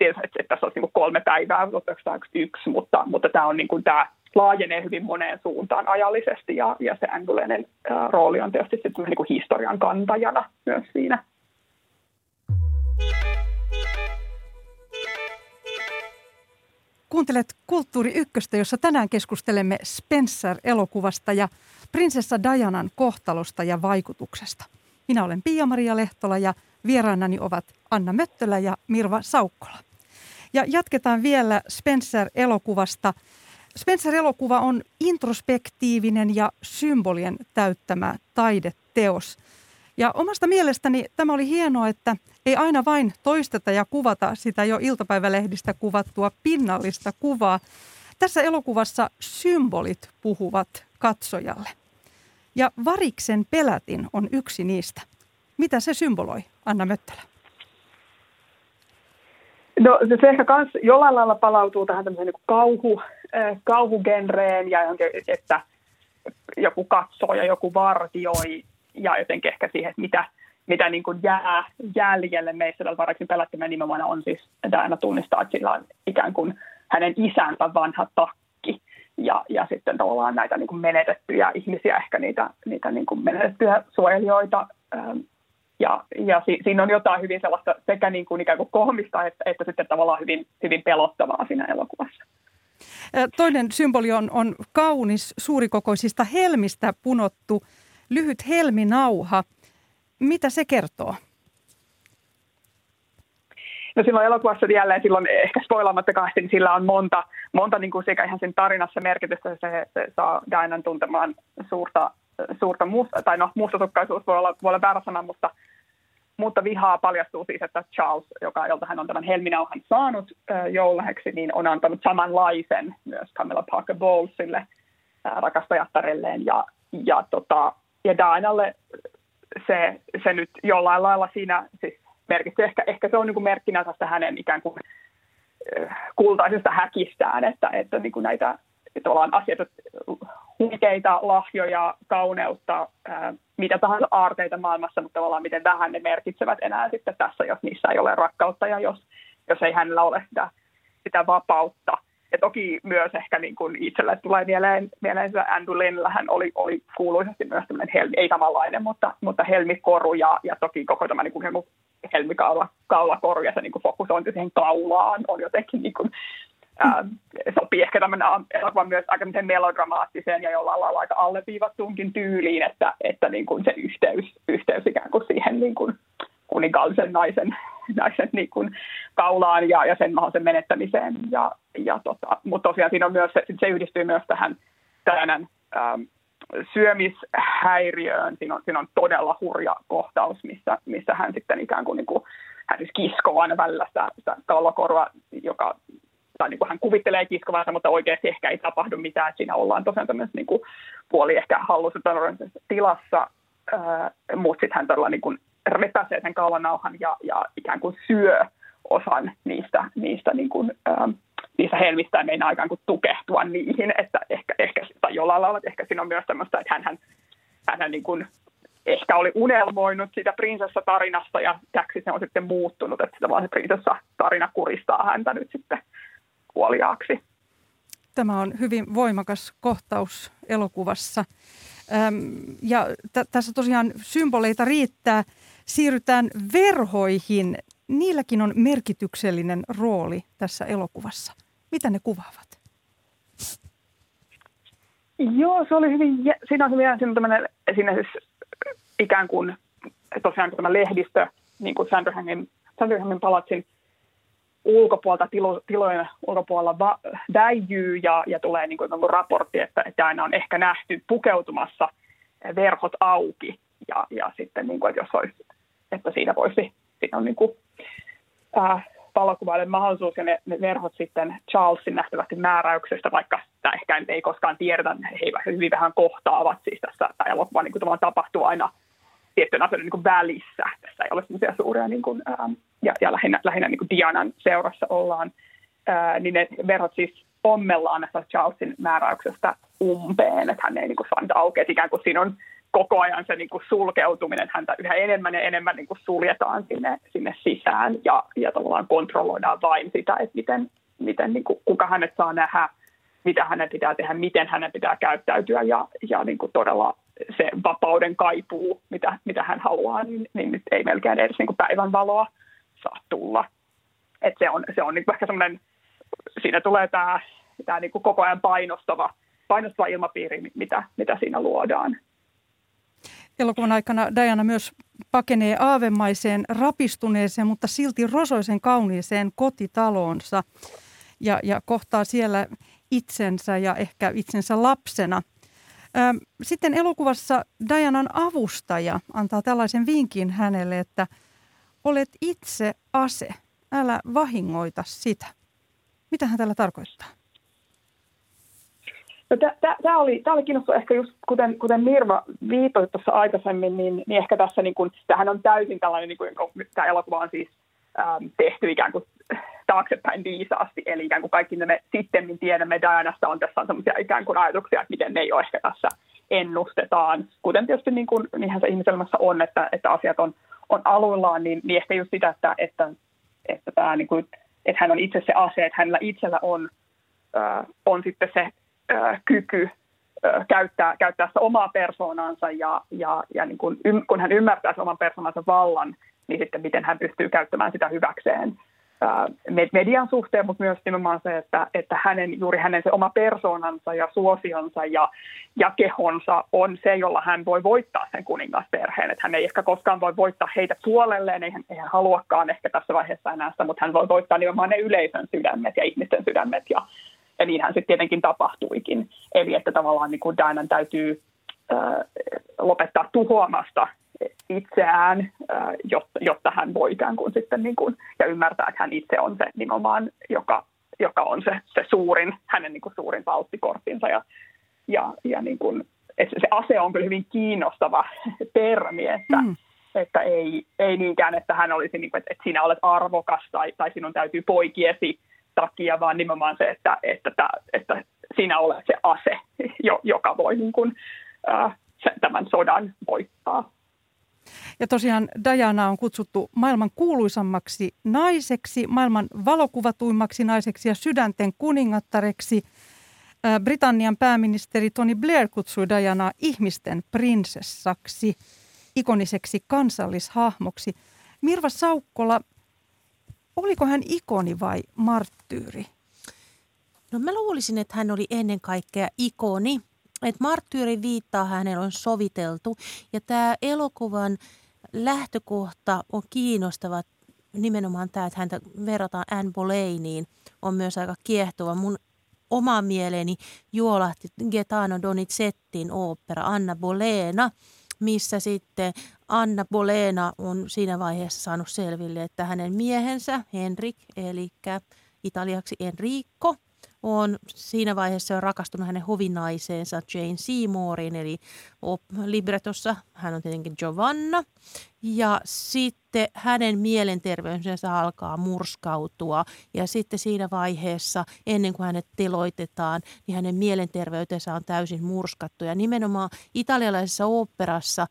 että, että tässä on niin kuin kolme päivää 1991, mutta, mutta tämä on niin kuin tämä laajenee hyvin moneen suuntaan ajallisesti ja, ja se Anguleinen rooli on tietysti niin kuin historian kantajana myös siinä. Kuuntelet Kulttuuri Ykköstä, jossa tänään keskustelemme Spencer-elokuvasta ja prinsessa Dianan kohtalosta ja vaikutuksesta. Minä olen Pia-Maria Lehtola ja vieraanani ovat Anna Möttölä ja Mirva Saukkola. Ja jatketaan vielä Spencer-elokuvasta – Spencer-elokuva on introspektiivinen ja symbolien täyttämä taideteos. Ja omasta mielestäni tämä oli hienoa, että ei aina vain toisteta ja kuvata sitä jo iltapäivälehdistä kuvattua pinnallista kuvaa. Tässä elokuvassa symbolit puhuvat katsojalle. Ja variksen pelätin on yksi niistä. Mitä se symboloi, Anna Möttälä? No se ehkä kans jollain lailla palautuu tähän tämmöiseen niin kauhu, äh, kauhugenreen ja että joku katsoo ja joku vartioi ja jotenkin ehkä siihen, että mitä, mitä niin kuin jää jäljelle meistä tällä varsin pelättömän nimenomaan on siis, että aina tunnistaa, että sillä on ikään kuin hänen isänsä vanha takki ja, ja sitten tavallaan näitä niin kuin menetettyjä ihmisiä, ehkä niitä, niitä niin kuin menetettyjä suojelijoita, ähm, ja, ja si, siinä on jotain hyvin sellaista sekä niin kuin ikään kuin kohmista että, että sitten tavallaan hyvin, hyvin pelottavaa siinä elokuvassa. Toinen symboli on, on kaunis suurikokoisista helmistä punottu lyhyt helminauha. Mitä se kertoo? No silloin elokuvassa jälleen silloin ehkä spoilaamatta kahti, niin sillä on monta, monta niin kuin sekä ihan sen tarinassa merkitystä, se, se saa Dianan tuntemaan suurta suurta musta, tai no mustasukkaisuus voi olla, voi olla väärä sana, mutta, mutta vihaa paljastuu siis, että Charles, joka, jolta hän on tämän helminauhan saanut äh, joululäheksi, niin on antanut samanlaisen myös Camilla Parker Bowlesille äh, rakastajattarelleen ja, ja, tota, ja Dianalle se, se nyt jollain lailla siinä siis merkitsee, ehkä, ehkä se on niin kuin merkkinä tästä hänen ikään kuin kultaisesta häkistään, että, että niin kuin näitä tavallaan asioita, huikeita lahjoja, kauneutta, ää, mitä tahansa aarteita maailmassa, mutta tavallaan miten vähän ne merkitsevät enää sitten tässä, jos niissä ei ole rakkautta ja jos, jos ei hänellä ole sitä, sitä vapautta. Ja toki myös ehkä niin kuin itselle tulee mieleen, mieleen että Andrew Linnellähän oli, oli kuuluisesti myös tämmöinen helmi, ei samanlainen, mutta, mutta helmikoru ja, ja toki koko tämä niin kuin helmikaula ja se niin kuin fokusointi siihen kaulaan on jotenkin niin kuin ää, sopii ehkä tämmöinen elokuva myös aika melodramaattiseen ja jollain lailla aika alleviivattuunkin tyyliin, että, että niin kuin se yhteys, yhteys ikään kuin siihen niin kuin kuninkaallisen naisen, naisen niin kuin kaulaan ja, ja sen mahdollisen menettämiseen. Ja, ja tota, mutta tosiaan siinä on myös, se, se yhdistyy myös tähän tämän ähm, syömishäiriöön. Siinä on, siinä on todella hurja kohtaus, missä, missä hän sitten ikään kuin, niin kuin hän siis kiskoo aina välillä sitä, sitä kaulakorva, joka tai niin kuin hän kuvittelee kiskovansa, mutta oikeasti ehkä ei tapahdu mitään. Siinä ollaan tosiaan tämmöisessä niin kuin puoli ehkä hallussa tilassa, äh, mutta sitten hän todella niin kuin repäsee sen kaulanauhan ja, ja ikään kuin syö osan niistä, niistä, niin kuin, ähm, niistä helmistä ja meinaa ikään kuin tukehtua niihin, että ehkä, ehkä tai jollain lailla, että ehkä siinä on myös tämmöistä, että hän, hän, hän niin kuin ehkä oli unelmoinut siitä prinsessatarinasta ja täksi se on sitten muuttunut, että sitä vaan se prinsessa tarina kuristaa häntä nyt sitten kuoliaaksi. Tämä on hyvin voimakas kohtaus elokuvassa. Ja t- tässä tosiaan symboleita riittää. Siirrytään verhoihin. Niilläkin on merkityksellinen rooli tässä elokuvassa. Mitä ne kuvaavat? Joo, se oli hyvin, siinä on hyvin siinä, siinä siis ikään kuin tosiaan tämä lehdistö, niin kuin Sandringham, Sandringhamin palatsin ulkopuolelta, tilo, tilojen ulkopuolella va, väijyy ja, ja tulee niin kuin, raportti, että, että aina on ehkä nähty pukeutumassa verhot auki ja, ja sitten niin kuin, että jos olisi, että siinä voisi, siinä on niin kuin, äh, valokuvaille mahdollisuus ja ne, ne verhot sitten Charlesin nähtävästi määräyksestä, vaikka tämä ehkä ei koskaan tiedetä, he hyvin vähän kohtaavat siis tässä, tämä elokuva niin tapahtuu aina tiettyjen asioiden niin välissä. Tässä ei ole sellaisia suuria, niin kuin, ää, ja, ja lähinnä, lähinnä niin kuin Dianan seurassa ollaan, ää, niin ne verhot siis ommellaan näistä Charlesin määräyksestä umpeen, että hän ei niin kuin saa aukeaa, ikään kuin siinä on koko ajan se niin kuin sulkeutuminen, häntä yhä enemmän ja enemmän niin kuin suljetaan sinne, sinne sisään ja, ja tavallaan kontrolloidaan vain sitä, että miten, miten niin kuin, kuka hänet saa nähdä, mitä hänen pitää tehdä, miten hänen pitää käyttäytyä ja, ja niin kuin todella se vapauden kaipuu, mitä, mitä hän haluaa, niin, niin nyt ei melkein edes niin kuin päivän valoa saa tulla. Et se on, se on niin ehkä semmoinen, siinä tulee tämä, tämä niin koko ajan painostava, painostava ilmapiiri, mitä, mitä siinä luodaan. Elokuvan aikana Diana myös pakenee aavemaiseen, rapistuneeseen, mutta silti rosoisen kauniiseen kotitaloonsa ja, ja kohtaa siellä itsensä ja ehkä itsensä lapsena – sitten elokuvassa Dianan avustaja antaa tällaisen vinkin hänelle, että olet itse ase, älä vahingoita sitä. Mitä hän tällä tarkoittaa? No, Tämä oli, oli kiinnostava ehkä just kuten, kuten Mirva viitoi tuossa aikaisemmin, niin, niin ehkä tässä niin kun, tämähän on täysin tällainen, niin kuin, tämä elokuva on siis ähm, tehty ikään kuin taaksepäin viisaasti, eli ikään kuin kaikki me sitten tiedämme Dianasta on tässä on sellaisia ikään kuin ajatuksia, että miten ne ei ole ehkä tässä ennustetaan, kuten tietysti niin kuin, niinhän se ihmiselämässä on, että, että asiat on, on aluillaan, niin, niin ehkä just sitä, että, että, että, tämä, niin kuin, että hän on itse se ase, että hänellä itsellä on, äh, on sitten se äh, kyky äh, käyttää, käyttää sitä omaa persoonansa ja, ja, ja niin kuin, kun hän ymmärtää sen oman persoonansa vallan, niin sitten miten hän pystyy käyttämään sitä hyväkseen median suhteen, mutta myös nimenomaan se, että, että hänen, juuri hänen se oma persoonansa ja suosionsa ja, ja kehonsa on se, jolla hän voi voittaa sen kuningasperheen. Että hän ei ehkä koskaan voi voittaa heitä puolelleen, ei hän, ei hän haluakaan ehkä tässä vaiheessa enää sitä, mutta hän voi voittaa nimenomaan ne yleisön sydämet ja ihmisten sydämet ja, ja niinhän sitten tietenkin tapahtuikin. Eli että tavallaan niin kuin Dianan täytyy lopettaa tuhoamasta itseään, jotta, jotta hän voi ikään kuin sitten niin kuin, ja ymmärtää, että hän itse on se nimenomaan, joka, joka on se, se suurin, hänen niin kuin suurin valttikorttinsa. Ja, ja, ja niin kuin, että se ase on kyllä hyvin kiinnostava termi, että, mm. että ei, ei niinkään, että hän olisi, niin kuin, että, että sinä olet arvokas tai, tai sinun täytyy poikiesi takia, vaan nimenomaan se, että, että, että, että sinä olet se ase, joka voi niin kuin, tämän sodan voittaa. Ja tosiaan Diana on kutsuttu maailman kuuluisammaksi naiseksi, maailman valokuvatuimmaksi naiseksi ja sydänten kuningattareksi. Britannian pääministeri Tony Blair kutsui Dianaa ihmisten prinsessaksi, ikoniseksi kansallishahmoksi. Mirva Saukkola, oliko hän ikoni vai marttyyri? No mä luulisin, että hän oli ennen kaikkea ikoni että marttyyri viittaa hänellä on soviteltu ja tämä elokuvan lähtökohta on kiinnostava nimenomaan tämä, että häntä verrataan Anne Boleyniin, on myös aika kiehtova. Mun oma mieleeni juolahti Gaetano Donizettin opera Anna Bolena, missä sitten Anna Bolena on siinä vaiheessa saanut selville, että hänen miehensä Henrik, eli italiaksi Enrico – on siinä vaiheessa jo rakastunut hänen hovinaiseensa Jane Seymouriin, eli libretossa hän on tietenkin Giovanna. Ja sitten hänen mielenterveysensä alkaa murskautua ja sitten siinä vaiheessa, ennen kuin hänet teloitetaan, niin hänen mielenterveytensä on täysin murskattu. Ja nimenomaan italialaisessa oopperassa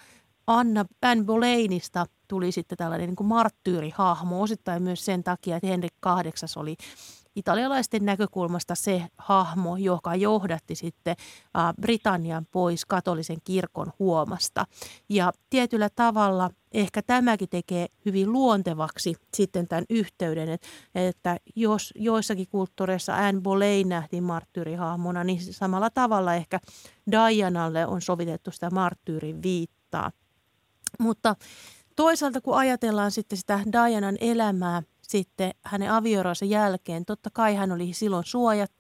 Anna Anne Boleinista tuli sitten tällainen niin kuin marttyyrihahmo, osittain myös sen takia, että Henrik VIII oli italialaisten näkökulmasta se hahmo, joka johdatti sitten Britannian pois katolisen kirkon huomasta. Ja tietyllä tavalla ehkä tämäkin tekee hyvin luontevaksi sitten tämän yhteyden, että, jos joissakin kulttuureissa Anne Boleyn nähtiin marttyyrihahmona, niin samalla tavalla ehkä Dianalle on sovitettu sitä marttyyrin viittaa. Mutta toisaalta kun ajatellaan sitten sitä Dianan elämää sitten hänen avioeronsa jälkeen, totta kai hän oli silloin suojat,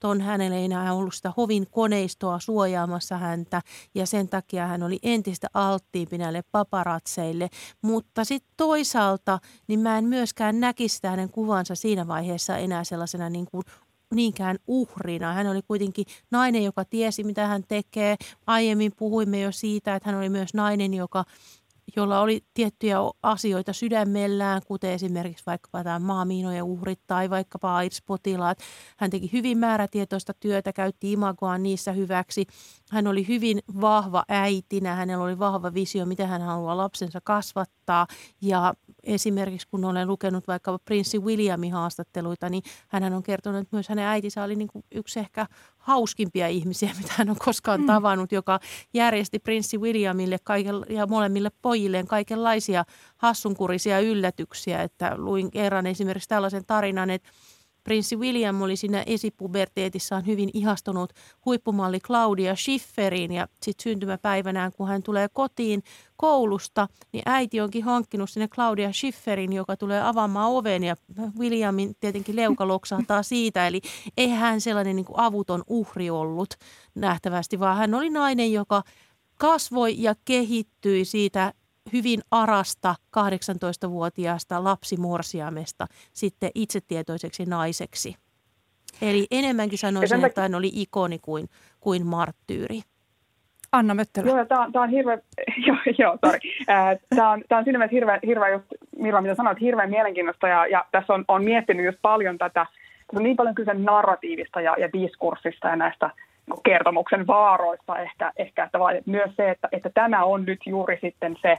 ton hänelle ei enää ollut sitä hovin koneistoa suojaamassa häntä ja sen takia hän oli entistä alttiimpi näille paparatseille. Mutta sitten toisaalta niin mä en myöskään näkisi hänen kuvansa siinä vaiheessa enää sellaisena niin kuin niinkään uhrina. Hän oli kuitenkin nainen, joka tiesi, mitä hän tekee. Aiemmin puhuimme jo siitä, että hän oli myös nainen, joka jolla oli tiettyjä asioita sydämellään, kuten esimerkiksi vaikkapa tämä maamiinojen uhrit tai vaikkapa AIDS-potilaat. Hän teki hyvin määrätietoista työtä, käytti imagoa niissä hyväksi. Hän oli hyvin vahva äitinä, hänellä oli vahva visio, miten hän haluaa lapsensa kasvattaa. Ja esimerkiksi kun olen lukenut vaikka prinssi Williamin haastatteluita, niin hän on kertonut, että myös hänen äitinsä oli niin kuin yksi ehkä hauskimpia ihmisiä, mitä hän on koskaan mm. tavannut, joka järjesti prinssi Williamille kaiken, ja molemmille pojilleen kaikenlaisia hassunkurisia yllätyksiä. Että luin kerran esimerkiksi tällaisen tarinan, että Prinssi William oli siinä esipuberteetissaan hyvin ihastunut huippumalli Claudia Schifferiin ja sitten syntymäpäivänään, kun hän tulee kotiin koulusta, niin äiti onkin hankkinut sinne Claudia Schifferin, joka tulee avaamaan oven ja Williamin tietenkin leuka loksahtaa siitä. Eli ei hän sellainen niin kuin avuton uhri ollut nähtävästi, vaan hän oli nainen, joka kasvoi ja kehittyi siitä hyvin arasta 18-vuotiaasta lapsimorsiamesta sitten itsetietoiseksi naiseksi. Eli enemmänkin sanoisin, että hän oli ikoni kuin, kuin marttyyri. Anna Möttelä. Joo, tämä on, tämä on hirveän, joo, joo sorry. Tämä on, tämä on siinä mielessä hirveän, hirveän just, Mirva, mitä sanoit, hirveän mielenkiintoista ja, ja tässä on, on miettinyt just paljon tätä, on niin paljon kyse narratiivista ja, ja diskurssista ja näistä kertomuksen vaaroista ehkä, ehkä että myös se, että, että tämä on nyt juuri sitten se,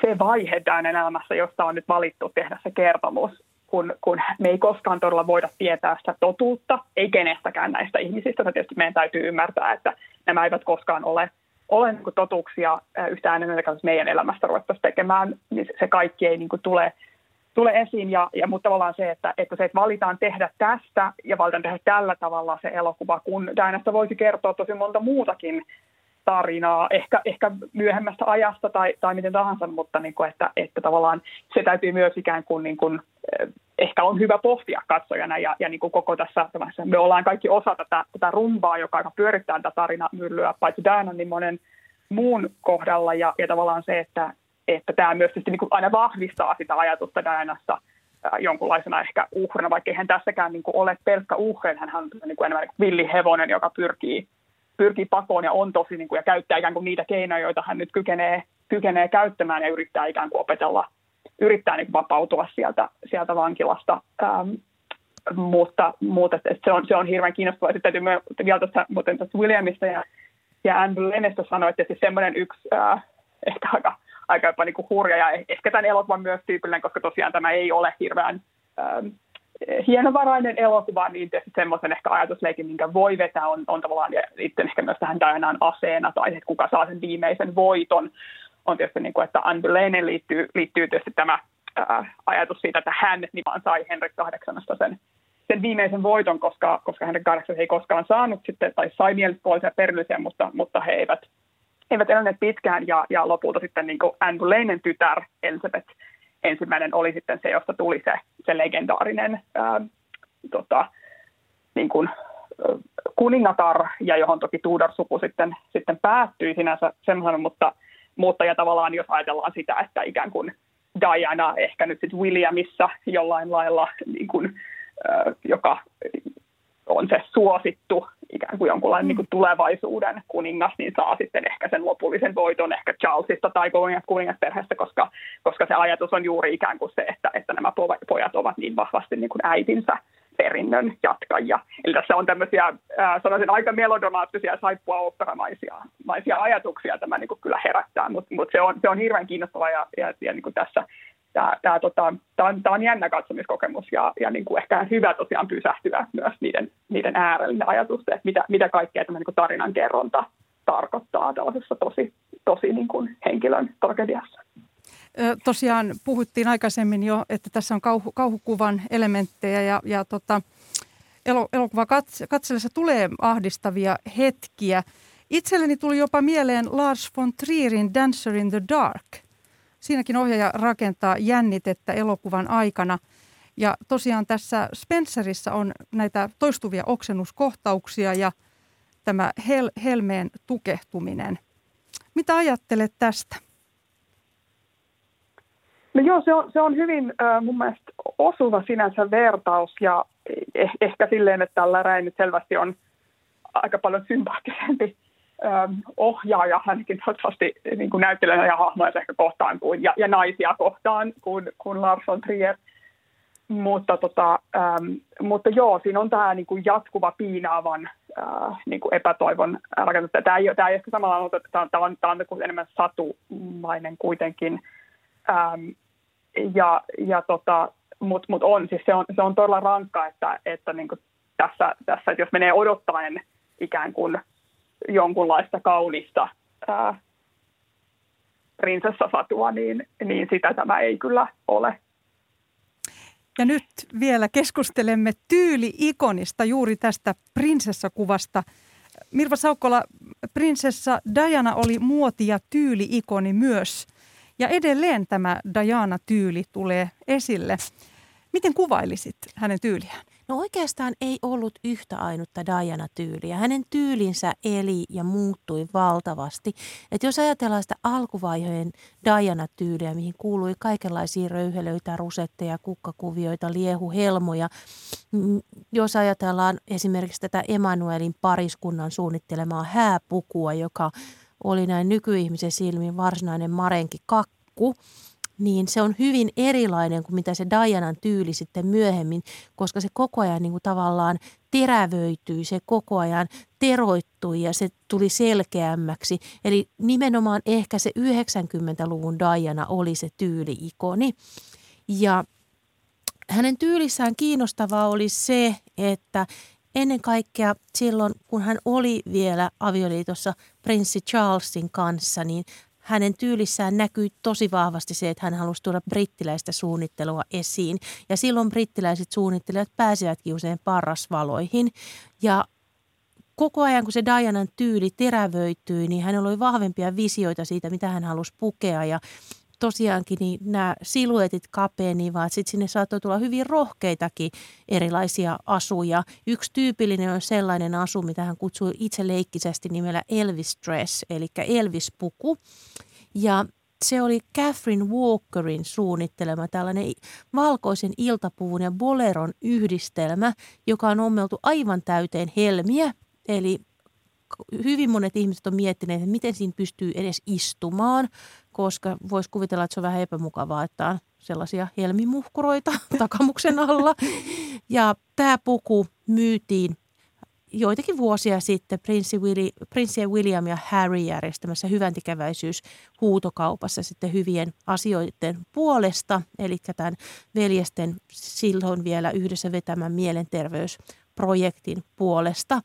se vaihe tämän elämässä, josta on nyt valittu tehdä se kertomus, kun, kun me ei koskaan todella voida tietää sitä totuutta, ei kenestäkään näistä ihmisistä. Tietysti meidän täytyy ymmärtää, että nämä eivät koskaan ole, ole niin totuuksia yhtään enemmän, että meidän elämästä ruvettaisiin tekemään, niin se kaikki ei niin kuin tule, tule esiin. Ja, ja, mutta tavallaan se että, että se, että valitaan tehdä tästä ja valitaan tehdä tällä tavalla se elokuva, kun Dianasta voisi kertoa tosi monta muutakin tarinaa, ehkä, ehkä myöhemmästä ajasta tai, tai miten tahansa, mutta niin kuin, että, että tavallaan se täytyy myös ikään kuin, niin kuin eh, ehkä on hyvä pohtia katsojana ja, ja niin kuin koko tässä, me ollaan kaikki osa tätä, tätä rumbaa, joka pyörittää tätä tarinamyllyä, paitsi Diana, niin monen muun kohdalla ja, ja tavallaan se, että, että tämä myös niin kuin aina vahvistaa sitä ajatusta Dianasta jonkunlaisena ehkä uhrina, vaikka eihän tässäkään niin kuin ole pelkkä uhri, hän on niin kuin enemmän villihevonen, joka pyrkii pyrkii pakoon ja on tosi niin kuin, ja käyttää ikään kuin niitä keinoja, joita hän nyt kykenee, kykenee käyttämään ja yrittää ikään kuin opetella, yrittää niin kuin vapautua sieltä, sieltä vankilasta. Ähm, mutta, mutta se, on, se on hirveän kiinnostavaa. Sitten täytyy vielä tuosta, muuten tästä Williamista ja, ja Anne Boleynista sanoa, että siis semmoinen yksi äh, ehkä aika, aika jopa niin kuin hurja ja ehkä tämän elokuvan myös tyypillinen, koska tosiaan tämä ei ole hirveän ähm, hienovarainen elokuva, niin semmoisen ehkä ajatusleikin, minkä voi vetää, on, on tavallaan itse ehkä myös tähän Dianaan aseena, tai että kuka saa sen viimeisen voiton, on tietysti niin kuin, että Anne liittyy, liittyy tietysti tämä ää, ajatus siitä, että hän nimenomaan sai Henrik kahdeksannasta sen, sen viimeisen voiton, koska, koska Henrik kahdeksas ei koskaan saanut sitten, tai sai mielipuolisia perillisiä, mutta, mutta he eivät, eivät eläneet pitkään, ja, ja lopulta sitten niin kuin Anne Boleyn tytär Elizabeth ensimmäinen oli sitten se, josta tuli se, se legendaarinen ää, tota, niin kuin, kuningatar, ja johon toki Tudor-suku sitten, sitten päättyi sinänsä semmoinen, mutta, mutta ja tavallaan jos ajatellaan sitä, että ikään kuin Diana ehkä nyt sitten Williamissa jollain lailla, niin kuin, joka on se suosittu ikään kuin jonkunlainen mm. niin kuin tulevaisuuden kuningas, niin saa sitten ehkä sen lopullisen voiton ehkä Charlesista tai kuningasperheestä, koska, koska se ajatus on juuri ikään kuin se, että, että nämä pojat ovat niin vahvasti niin kuin äitinsä perinnön jatkajia. Eli tässä on tämmöisiä, äh, sanoisin, aika melodramaattisia saippua operamaisia maisia ajatuksia tämä niin kuin kyllä herättää, mutta mut se, on, se on hirveän kiinnostava ja, ja, ja niin kuin tässä tämä, tämä, tota, tämä, on, tämä on jännä katsomiskokemus ja, ja niin kuin ehkä hyvä tosiaan pysähtyä myös niiden, niiden äärelle ajatusten, että mitä, mitä kaikkea tämä niin tarinan kerronta tarkoittaa tällaisessa tosi, tosi niin kuin henkilön tragediassa. Tosiaan puhuttiin aikaisemmin jo, että tässä on kauhu, kauhukuvan elementtejä ja, ja tota, elokuva katsellessa tulee ahdistavia hetkiä. Itselleni tuli jopa mieleen Lars von Trierin Dancer in the Dark. Siinäkin ohjaaja rakentaa jännitettä elokuvan aikana. Ja tosiaan tässä Spencerissa on näitä toistuvia oksennuskohtauksia ja tämä hel- helmeen tukehtuminen. Mitä ajattelet tästä? No joo, se on, se on hyvin äh, mun mielestä osuva sinänsä vertaus ja eh, ehkä silleen, että tällä nyt selvästi on aika paljon sympaattisempi ohjaaja ainakin toivottavasti niin kuin ja hahmoja ehkä kohtaan kuin, ja, ja naisia kohtaan kuin, kuin Lars von Trier. Mutta, tota, ähm, mutta joo, siinä on tämä niin kuin jatkuva piinaavan äh, niin kuin epätoivon rakennus. Tämä ei, tämä ei ehkä samalla ole, tämä on, tämä on, tämä on enemmän satumainen kuitenkin. Ähm, ja, ja tota, mutta mut on, siis se on, se on todella rankka, että, että niin kuin tässä, tässä, että jos menee odottaen ikään kuin jonkunlaista kaunista ää, prinsessasatua, niin, niin sitä tämä ei kyllä ole. Ja nyt vielä keskustelemme tyyli-ikonista juuri tästä prinsessakuvasta. Mirva Saukkola, prinsessa Diana oli muoti- ja tyyli-ikoni myös. Ja edelleen tämä Diana-tyyli tulee esille. Miten kuvailisit hänen tyyliään? No oikeastaan ei ollut yhtä ainutta Diana-tyyliä. Hänen tyylinsä eli ja muuttui valtavasti. Et jos ajatellaan sitä alkuvaiheen Diana-tyyliä, mihin kuului kaikenlaisia röyhelöitä, rusetteja, kukkakuvioita, liehuhelmoja. Mm, jos ajatellaan esimerkiksi tätä Emanuelin pariskunnan suunnittelemaa hääpukua, joka oli näin nykyihmisen silmin varsinainen marenki kakku, niin se on hyvin erilainen kuin mitä se Dianan tyyli sitten myöhemmin, koska se koko ajan niin kuin tavallaan terävöityi, se koko ajan teroittui ja se tuli selkeämmäksi. Eli nimenomaan ehkä se 90-luvun Diana oli se tyyliikoni. Ja hänen tyylissään kiinnostavaa oli se, että ennen kaikkea silloin, kun hän oli vielä avioliitossa prinssi Charlesin kanssa, niin hänen tyylissään näkyy tosi vahvasti se, että hän halusi tuoda brittiläistä suunnittelua esiin. Ja silloin brittiläiset suunnittelijat pääsivätkin usein parrasvaloihin. Ja koko ajan, kun se Dianan tyyli terävöityi, niin hän oli vahvempia visioita siitä, mitä hän halusi pukea. Ja tosiaankin niin nämä siluetit kapenivat, sitten sinne saattoi tulla hyvin rohkeitakin erilaisia asuja. Yksi tyypillinen on sellainen asu, mitä hän kutsui itse leikkisesti nimellä Elvis Dress, eli Elvis-puku. Ja se oli Catherine Walkerin suunnittelema tällainen valkoisen iltapuvun ja boleron yhdistelmä, joka on ommeltu aivan täyteen helmiä. Eli hyvin monet ihmiset on miettineet, että miten siinä pystyy edes istumaan, koska voisi kuvitella, että se on vähän epämukavaa, että on sellaisia helmimuhkuroita takamuksen alla. Ja tämä puku myytiin joitakin vuosia sitten prinssi, Willi, prinssi William ja Harry järjestämässä hyväntikäväisyys huutokaupassa sitten hyvien asioiden puolesta, eli tämän veljesten silloin vielä yhdessä vetämän mielenterveysprojektin puolesta.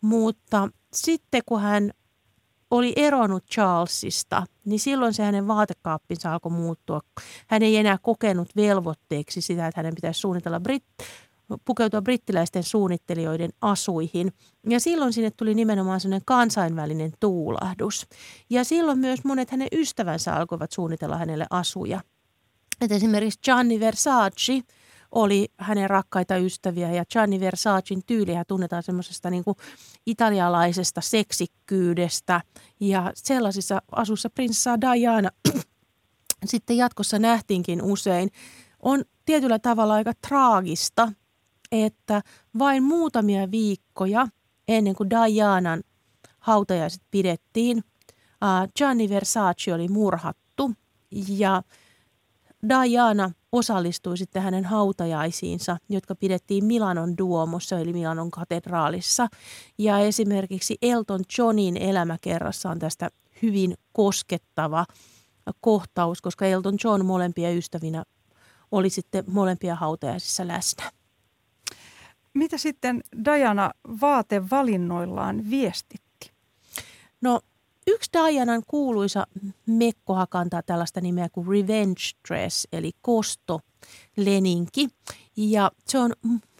Mutta sitten kun hän oli eronnut Charlesista, niin silloin se hänen vaatekaappinsa alkoi muuttua. Hän ei enää kokenut velvoitteeksi sitä, että hänen pitäisi suunnitella Brit- pukeutua brittiläisten suunnittelijoiden asuihin. Ja silloin sinne tuli nimenomaan sellainen kansainvälinen tuulahdus. Ja silloin myös monet hänen ystävänsä alkoivat suunnitella hänelle asuja. Et esimerkiksi Gianni Versace – oli hänen rakkaita ystäviä ja Gianni Versacin tyyliä tunnetaan semmoisesta niin italialaisesta seksikkyydestä ja sellaisissa asussa prinsessa Diana sitten jatkossa nähtiinkin usein. On tietyllä tavalla aika traagista, että vain muutamia viikkoja ennen kuin Dianan hautajaiset pidettiin, Gianni Versace oli murhattu ja Diana osallistui sitten hänen hautajaisiinsa, jotka pidettiin Milanon Duomossa eli Milanon katedraalissa. Ja esimerkiksi Elton Johnin elämäkerrassa on tästä hyvin koskettava kohtaus, koska Elton John molempia ystävinä oli sitten molempia hautajaisissa läsnä. Mitä sitten Diana vaatevalinnoillaan viestitti? No yksi Dianan kuuluisa mekkoha kantaa tällaista nimeä kuin revenge dress, eli kosto leninki. Ja se on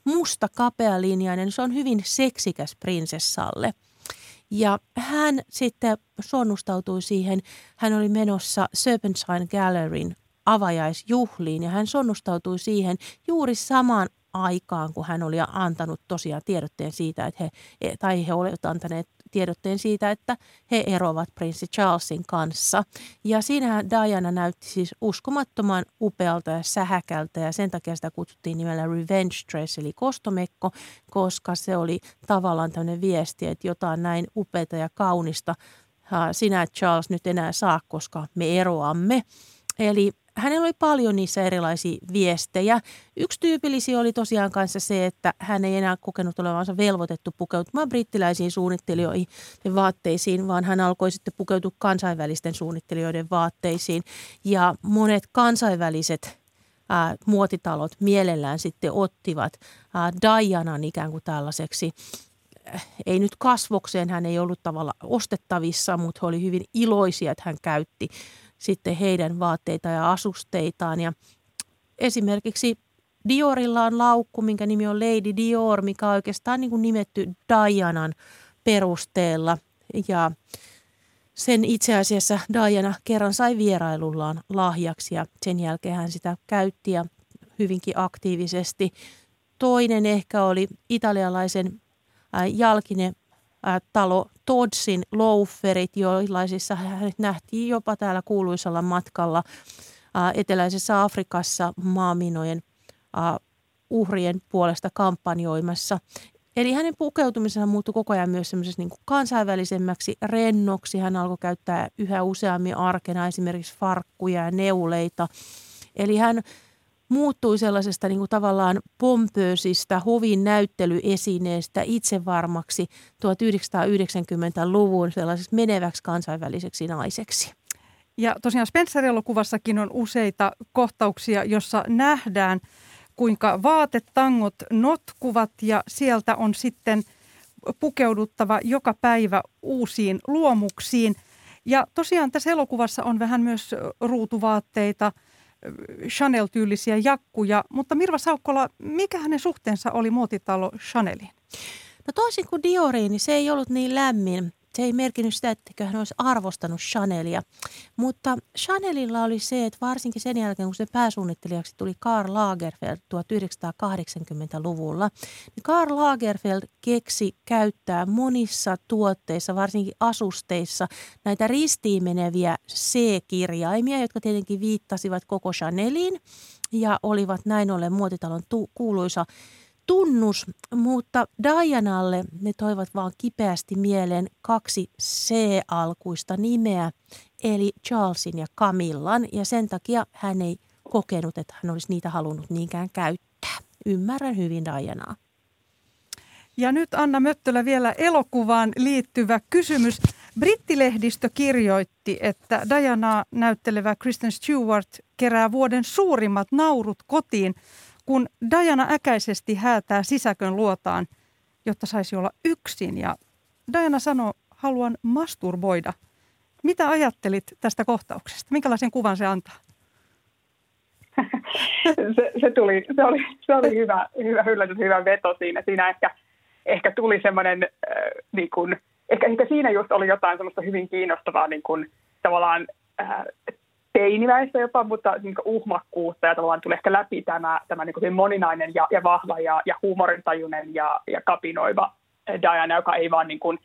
musta kapealinjainen, se on hyvin seksikäs prinsessalle. Ja hän sitten sonnustautui siihen, hän oli menossa Serpentine Galleryn avajaisjuhliin ja hän sonnustautui siihen juuri samaan aikaan, kun hän oli antanut tosiaan tiedotteen siitä, että he, tai he olivat antaneet tiedotteen siitä, että he eroavat prinssi Charlesin kanssa. Ja siinähän Diana näytti siis uskomattoman upealta ja sähäkältä ja sen takia sitä kutsuttiin nimellä Revenge Dress eli kostomekko, koska se oli tavallaan tämmöinen viesti, että jotain näin upeata ja kaunista sinä Charles nyt enää saa, koska me eroamme. Eli hänellä oli paljon niissä erilaisia viestejä. Yksi tyypillisiä oli tosiaan kanssa se, että hän ei enää kokenut olevansa velvoitettu pukeutumaan brittiläisiin suunnittelijoihin vaatteisiin, vaan hän alkoi sitten pukeutua kansainvälisten suunnittelijoiden vaatteisiin. Ja monet kansainväliset ää, muotitalot mielellään sitten ottivat ää, Dianan ikään kuin tällaiseksi äh, ei nyt kasvokseen, hän ei ollut tavalla ostettavissa, mutta he oli hyvin iloisia, että hän käytti sitten heidän vaatteita ja asusteitaan. Ja esimerkiksi Diorilla on laukku, minkä nimi on Lady Dior, mikä on oikeastaan niin kuin nimetty Dianan perusteella. Ja sen itse asiassa Diana kerran sai vierailullaan lahjaksi ja sen jälkeen hän sitä käytti ja hyvinkin aktiivisesti. Toinen ehkä oli italialaisen jalkine talo Toddsin loaferit, joillaisissa hänet nähtiin jopa täällä kuuluisalla matkalla eteläisessä Afrikassa maaminojen uhrien puolesta kampanjoimassa. Eli hänen pukeutumisensa muuttui koko ajan myös niin kansainvälisemmäksi rennoksi. Hän alkoi käyttää yhä useammin arkena esimerkiksi farkkuja ja neuleita. Eli hän muuttui sellaisesta niin kuin tavallaan pompöösistä hovin näyttelyesineestä itsevarmaksi 1990-luvun sellaisesta meneväksi kansainväliseksi naiseksi. Ja tosiaan Spencer-elokuvassakin on useita kohtauksia, jossa nähdään, kuinka vaatetangot notkuvat ja sieltä on sitten pukeuduttava joka päivä uusiin luomuksiin. Ja tosiaan tässä elokuvassa on vähän myös ruutuvaatteita – Chanel-tyylisiä jakkuja, mutta Mirva Saukkola, mikä hänen suhteensa oli muotitalo Chaneliin? No toisin kuin Dioriin, niin se ei ollut niin lämmin se ei merkinnyt sitä, että hän olisi arvostanut Chanelia. Mutta Chanelilla oli se, että varsinkin sen jälkeen, kun se pääsuunnittelijaksi tuli Karl Lagerfeld 1980-luvulla, niin Karl Lagerfeld keksi käyttää monissa tuotteissa, varsinkin asusteissa, näitä ristiin meneviä C-kirjaimia, jotka tietenkin viittasivat koko Chaneliin ja olivat näin ollen muotitalon tu- kuuluisa tunnus, mutta Dianalle ne toivat vaan kipeästi mieleen kaksi C-alkuista nimeä, eli Charlesin ja Camillan, ja sen takia hän ei kokenut, että hän olisi niitä halunnut niinkään käyttää. Ymmärrän hyvin Dianaa. Ja nyt Anna Möttölä vielä elokuvaan liittyvä kysymys. Brittilehdistö kirjoitti, että Diana näyttelevä Kristen Stewart kerää vuoden suurimmat naurut kotiin – kun Diana äkäisesti häätää sisäkön luotaan, jotta saisi olla yksin. Ja Diana sanoi, haluan masturboida. Mitä ajattelit tästä kohtauksesta? Minkälaisen kuvan se antaa? se, se, tuli, se, oli, se oli hyvä, hyvä yllätys, hyvä veto siinä. Siinä ehkä, ehkä tuli semmoinen, äh, niin kuin, ehkä, ehkä siinä just oli jotain semmoista hyvin kiinnostavaa niin kuin, tavallaan äh, teiniväistä jopa, mutta niin uhmakkuutta ja tavallaan tuli ehkä läpi tämä, tämä niin moninainen ja, ja vahva ja, ja huumorintajuinen ja, ja kapinoiva Diana, joka ei vaan niin kuin,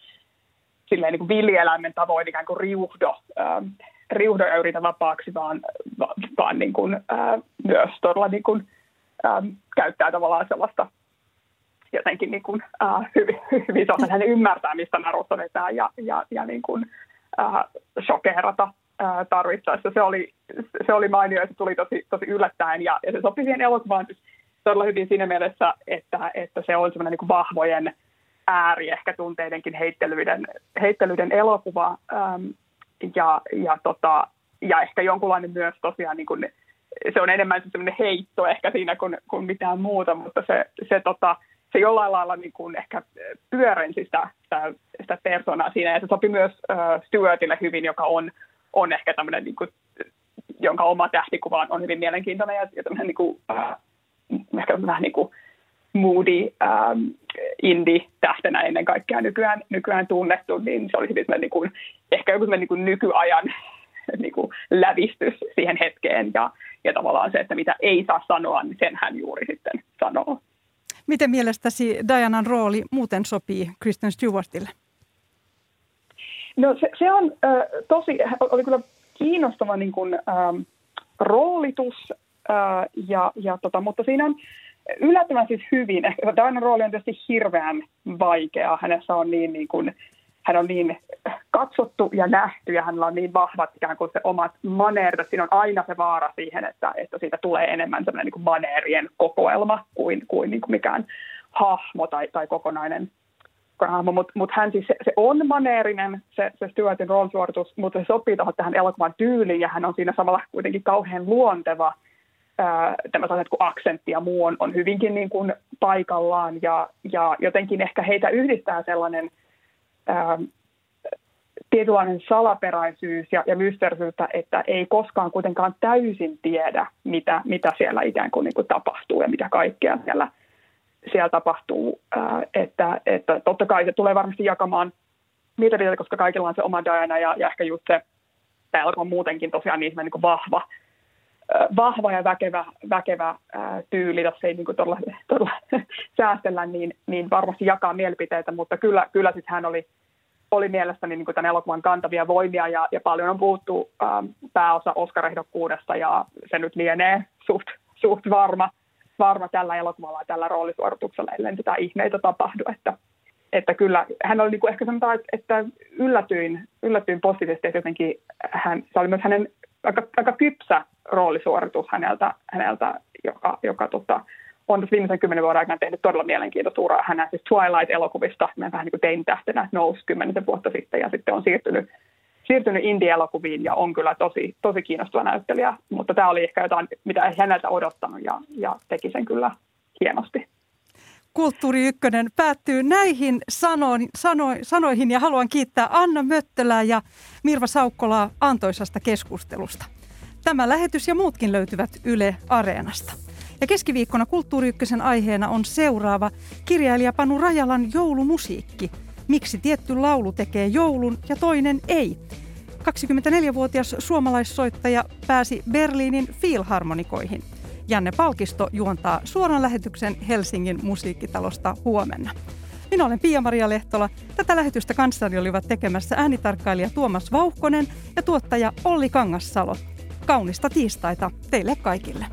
silleen niin kuin villieläimen tavoin ikään kuin riuhdo, ähm, riuhdo ja yritä vapaaksi, vaan, va, vaan niin kuin, äh, myös todella niin kuin, ähm, käyttää tavallaan sellaista jotenkin niin kuin, äh, hyvin, hyvin hän ymmärtää, mistä narusta vetää ja, ja, ja niin kuin, äh, shokeerata tarvittaessa. Se oli, se oli mainio ja se tuli tosi, tosi yllättäen ja, ja se sopi siihen elokuvaan siis todella hyvin siinä mielessä, että, että se on semmoinen niin vahvojen ääri, ehkä tunteidenkin heittelyiden, heittelyiden elokuva. Ähm, ja, ja tota, ja ehkä jonkunlainen myös tosiaan, niin kuin, se on enemmän semmoinen heitto ehkä siinä kuin, kuin mitään muuta, mutta se, se, tota, se jollain lailla niin kuin ehkä pyörensi sitä, sitä, sitä persoonaa siinä, ja se sopi myös äh, Stuartille hyvin, joka on, on ehkä tämmöinen, niin kuin, jonka oma tähtikuva on hyvin mielenkiintoinen, ja, ja tämmöinen niin kuin, äh, ehkä vähän niin kuin moody ähm, indie-tähtenä ennen kaikkea nykyään, nykyään tunnettu, niin se oli hyvin niin kuin, ehkä joku niin kuin nykyajan niin kuin lävistys siihen hetkeen ja, ja tavallaan se, että mitä ei saa sanoa, niin sen hän juuri sitten sanoo. Miten mielestäsi Dianan rooli muuten sopii Kristen Stewartille? No se, se on äh, tosi, oli kyllä kiinnostava niin kuin, ähm, roolitus, äh, ja, ja tota, mutta siinä on yllättävän siis hyvin. Dianan rooli on tietysti hirveän vaikea. Hänessä on niin, niin kuin, hän on niin katsottu ja nähty ja hänellä on niin vahvat ikään kuin se omat maneerit. Siinä on aina se vaara siihen, että, että siitä tulee enemmän sellainen niin kuin maneerien kokoelma kuin, kuin, niin kuin mikään hahmo tai, tai kokonainen hahmo, mutta mut hän siis, se, se on maneerinen, se, se Stuartin roolisuoritus, mutta se sopii tuohon tähän elokuvan tyyliin ja hän on siinä samalla kuitenkin kauhean luonteva. Tämä sellaiset kuin aksentti ja muu on, on hyvinkin niin kuin paikallaan ja, ja jotenkin ehkä heitä yhdistää sellainen ää, tietynlainen salaperäisyys ja, ja mysteerisyyttä, että ei koskaan kuitenkaan täysin tiedä, mitä, mitä siellä ikään kuin, niin kuin tapahtuu ja mitä kaikkea siellä, siellä tapahtuu. Että, että totta kai se tulee varmasti jakamaan mielipiteitä, koska kaikilla on se oma Diana ja, ja ehkä just se, on muutenkin tosiaan niin, niin vahva, vahva ja väkevä, väkevä tyyli, jos ei niin kuin todella, todella säästellä, niin, niin varmasti jakaa mielipiteitä, mutta kyllä, kyllä siis hän oli, oli mielestäni niin kuin tämän elokuvan kantavia voimia ja, ja paljon on puhuttu ää, pääosa Oscar-ehdokkuudesta ja se nyt lienee suht, suht varma, varma tällä elokuvalla ja tällä roolisuorituksella, ellei tätä ihmeitä tapahdu, että, että kyllä hän oli niin kuin ehkä sanotaan, että yllätyin, yllätyin positiivisesti, että jotenkin hän, se oli myös hänen aika, aika kypsä roolisuoritus häneltä, häneltä joka, joka tota, on tässä viimeisen kymmenen vuoden aikana tehnyt todella mielenkiintoista uraa. Hän siis Twilight-elokuvista, vähän niin kuin tein tähtenä, nousi kymmenisen vuotta sitten ja sitten on siirtynyt, siirtynyt indie-elokuviin ja on kyllä tosi, tosi kiinnostava näyttelijä, mutta tämä oli ehkä jotain, mitä ei häneltä odottanut ja, ja teki sen kyllä hienosti. Kulttuuri Ykkönen päättyy näihin sanoin, sano, sanoihin ja haluan kiittää Anna Möttölää ja Mirva Saukkolaa antoisasta keskustelusta. Tämä lähetys ja muutkin löytyvät Yle Areenasta. Ja keskiviikkona Kulttuuri Ykkösen aiheena on seuraava kirjailija Panu Rajalan joulumusiikki. Miksi tietty laulu tekee joulun ja toinen ei? 24-vuotias suomalaissoittaja pääsi Berliinin Philharmonikoihin. Janne Palkisto juontaa suoran lähetyksen Helsingin musiikkitalosta huomenna. Minä olen Pia-Maria Lehtola. Tätä lähetystä kanssani olivat tekemässä äänitarkkailija Tuomas Vauhkonen ja tuottaja Olli Kangassalo. Kaunista tiistaita teille kaikille.